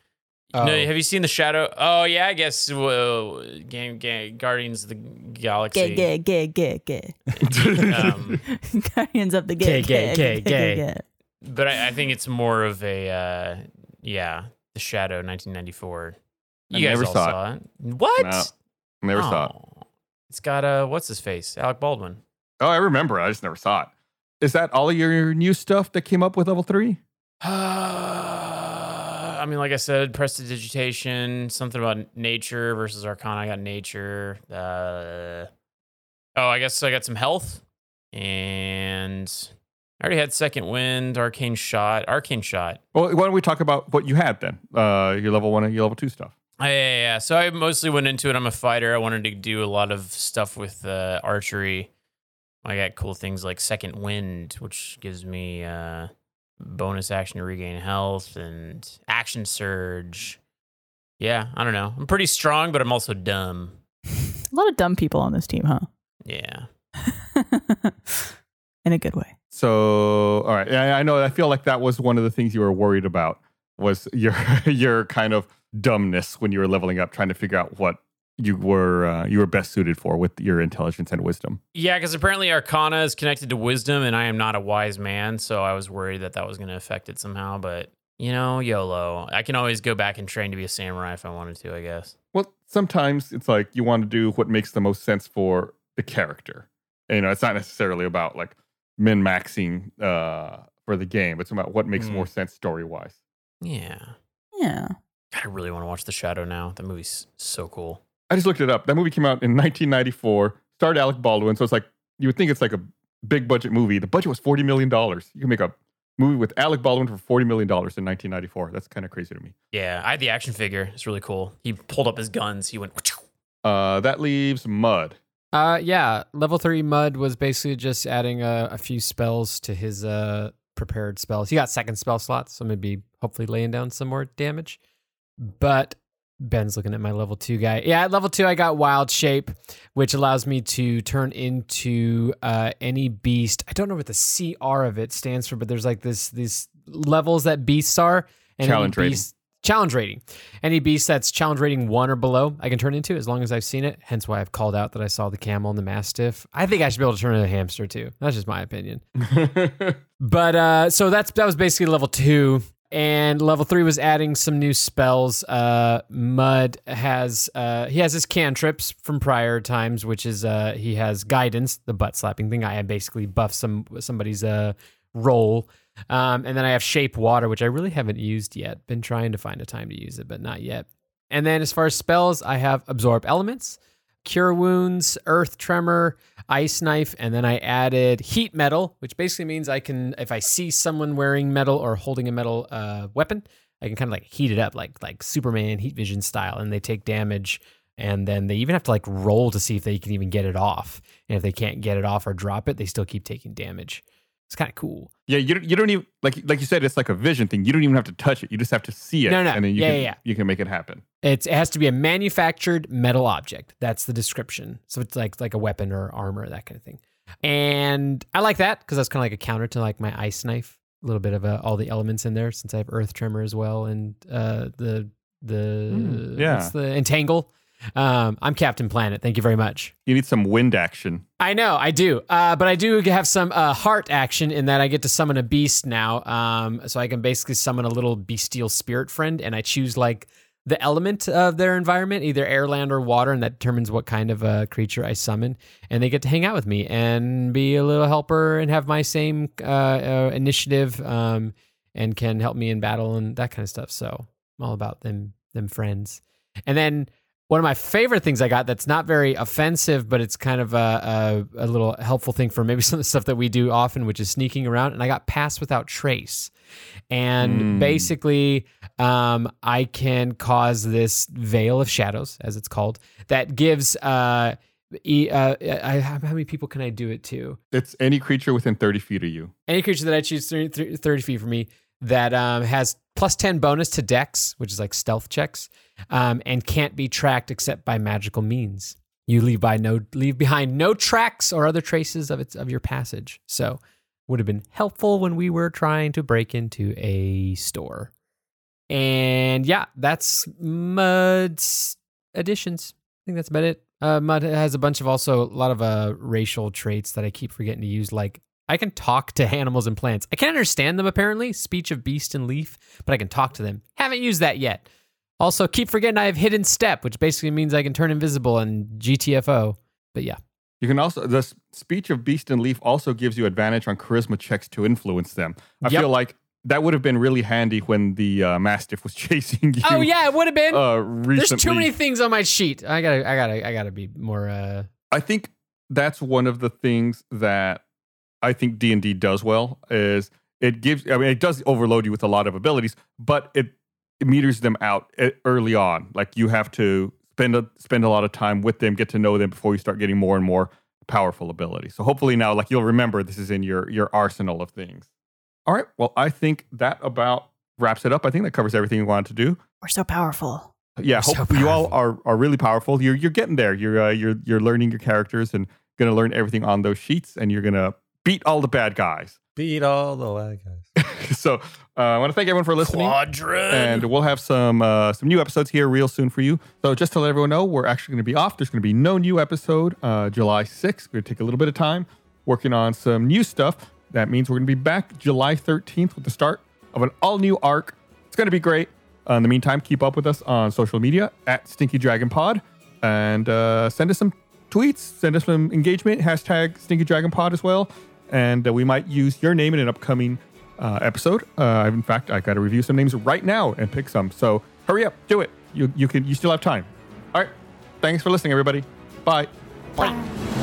Oh. No, have you seen the shadow? Oh yeah, I guess. Well, game, game, Guardians of the Galaxy. Gay, gay, gay, gay, Um. Guardians of the gay, Gay, gay, gay, gay. But I, I think it's more of a uh, yeah, the Shadow, 1994. You I guys never all saw saw it. What? No, Never saw it. Oh. It's got uh, what's his face? Alec Baldwin. Oh, I remember. I just never saw it. Is that all of your new stuff that came up with level three? I mean, like I said, prestidigitation, something about nature versus arcana. I got nature. Uh, oh, I guess I got some health, and I already had second wind, arcane shot, arcane shot. Well, why don't we talk about what you had then? Uh, your level one and your level two stuff. Uh, Yeah, yeah, yeah. So I mostly went into it. I'm a fighter. I wanted to do a lot of stuff with uh, archery. I got cool things like second wind, which gives me uh, bonus action to regain health and action surge. Yeah, I don't know. I'm pretty strong, but I'm also dumb. A lot of dumb people on this team, huh? Yeah. In a good way. So, all right. I, I know. I feel like that was one of the things you were worried about was your your kind of dumbness when you were leveling up, trying to figure out what you were uh, you were best suited for with your intelligence and wisdom. Yeah, because apparently Arcana is connected to wisdom, and I am not a wise man, so I was worried that that was going to affect it somehow. But you know, YOLO. I can always go back and train to be a samurai if I wanted to. I guess. Well, sometimes it's like you want to do what makes the most sense for the character. And, you know, it's not necessarily about like min maxing uh, for the game. It's about what makes Mm. more sense story wise. Yeah. Yeah. God, I really want to watch The Shadow now. That movie's so cool. I just looked it up. That movie came out in 1994. Starred Alec Baldwin, so it's like you would think it's like a big budget movie. The budget was 40 million dollars. You can make a movie with Alec Baldwin for 40 million dollars in 1994. That's kind of crazy to me. Yeah, I had the action figure. It's really cool. He pulled up his guns. He went. Uh, that leaves Mud. Uh, yeah, level three mud was basically just adding a, a few spells to his uh prepared spells. He got second spell slots, so maybe hopefully laying down some more damage. But Ben's looking at my level two guy. Yeah, at level two, I got wild shape, which allows me to turn into uh, any beast. I don't know what the CR of it stands for, but there's like this these levels that beasts are. And Challenge rating. beast- Challenge rating. Any beast that's challenge rating one or below, I can turn into as long as I've seen it. Hence why I've called out that I saw the camel and the mastiff. I think I should be able to turn into a hamster too. That's just my opinion. But uh, so that's that was basically level two, and level three was adding some new spells. Uh, Mud has uh, he has his cantrips from prior times, which is uh, he has guidance, the butt slapping thing. I basically buff some somebody's uh roll, um, and then I have shape water, which I really haven't used yet. Been trying to find a time to use it, but not yet. And then as far as spells, I have absorb elements, cure wounds, earth tremor, ice knife, and then I added heat metal, which basically means I can, if I see someone wearing metal or holding a metal uh, weapon, I can kind of like heat it up, like like Superman heat vision style, and they take damage. And then they even have to like roll to see if they can even get it off. And if they can't get it off or drop it, they still keep taking damage. It's kind of cool. yeah, you don't, you don't even like like you said. It's like a vision thing. You don't even have to touch it. You just have to see it. No, no. And then you Yeah, can yeah, you can make it happen. It's, it has to be a manufactured metal object. That's the description. So it's like like a weapon or armor, that kind of thing. And I like that because that's kind of like a counter to like my ice knife. A little bit of uh, all the elements in there since I have earth tremor as well and uh, the the Mm, yeah. the entangle. Um, I'm Captain Planet. Thank you very much. You need some wind action. I know, I do. Uh, but I do have some uh, heart action in that I get to summon a beast now. Um, so I can basically summon a little bestial spirit friend, and I choose like the element of their environment, either air, land, or water, and that determines what kind of a creature I summon. And they get to hang out with me and be a little helper and have my same uh, uh, initiative um, and can help me in battle and that kind of stuff. So I'm all about them, them friends. And then one of my favorite things I got that's not very offensive, but it's kind of a, a, a little helpful thing for maybe some of the stuff that we do often, which is sneaking around. And I got pass without trace. And Mm. basically, um, I can cause this veil of shadows, as it's called, that gives. Uh, e- uh, I, how many people can I do it to? It's any creature within 30 feet of you. any creature that I choose 30, 30 feet from me that um, has plus 10 bonus to dex, which is like stealth checks, um, and can't be tracked except by magical means. You leave by no leave behind no tracks or other traces of its of your passage. So would have been helpful when we were trying to break into a store. And yeah, that's Mud's additions. I think that's about it. Uh, Mud has a bunch of also a lot of uh, racial traits that I keep forgetting to use, like I can talk to animals and plants. I can't understand them apparently, speech of beast and leaf, but I can talk to them. Haven't used that yet. Also, keep forgetting I have hidden step, which basically means I can turn invisible and GTFO. But yeah, You can also the speech of beast and leaf also gives you advantage on charisma checks to influence them. I Yep. feel like that would have been really handy when the uh, mastiff was chasing you. oh yeah, it would have been. Uh, recently. There's too many things on my sheet. I gotta, I gotta, I gotta be more. uh I think that's one of the things that I think D and D does well is it gives. I mean, it does overload you with a lot of abilities, but it, it meters them out early on. Like you have to spend a, spend a lot of time with them, get to know them before you start getting more and more powerful abilities. So hopefully now, like you'll remember, this is in your your arsenal of things. All right. Well, I think that about wraps it up. I think that covers everything we wanted to do. We're so powerful. Yeah, We're so hope you all are are really powerful. You're you're getting there. You're uh, you're you're learning your characters and gonna learn everything on those sheets, and you're gonna beat all the bad guys. Beat all the bad guys. so uh, I want to thank everyone for listening. Quadrant. and we'll have some uh, some new episodes here real soon for you. So just to let everyone know, we're actually going to be off. There's going to be no new episode uh, July 6th. We're going to take a little bit of time working on some new stuff. That means we're going to be back July 13th with the start of an all new arc. It's going to be great. Uh, in the meantime, keep up with us on social media at Stinky Dragon Pod and uh, send us some tweets, send us some engagement, hashtag Stinky Dragon Pod as well. And uh, we might use your name in an upcoming uh, episode. Uh, in fact, I got to review some names right now and pick some. So hurry up, do it. You you can you still have time. All right. Thanks for listening, everybody. Bye. Bye.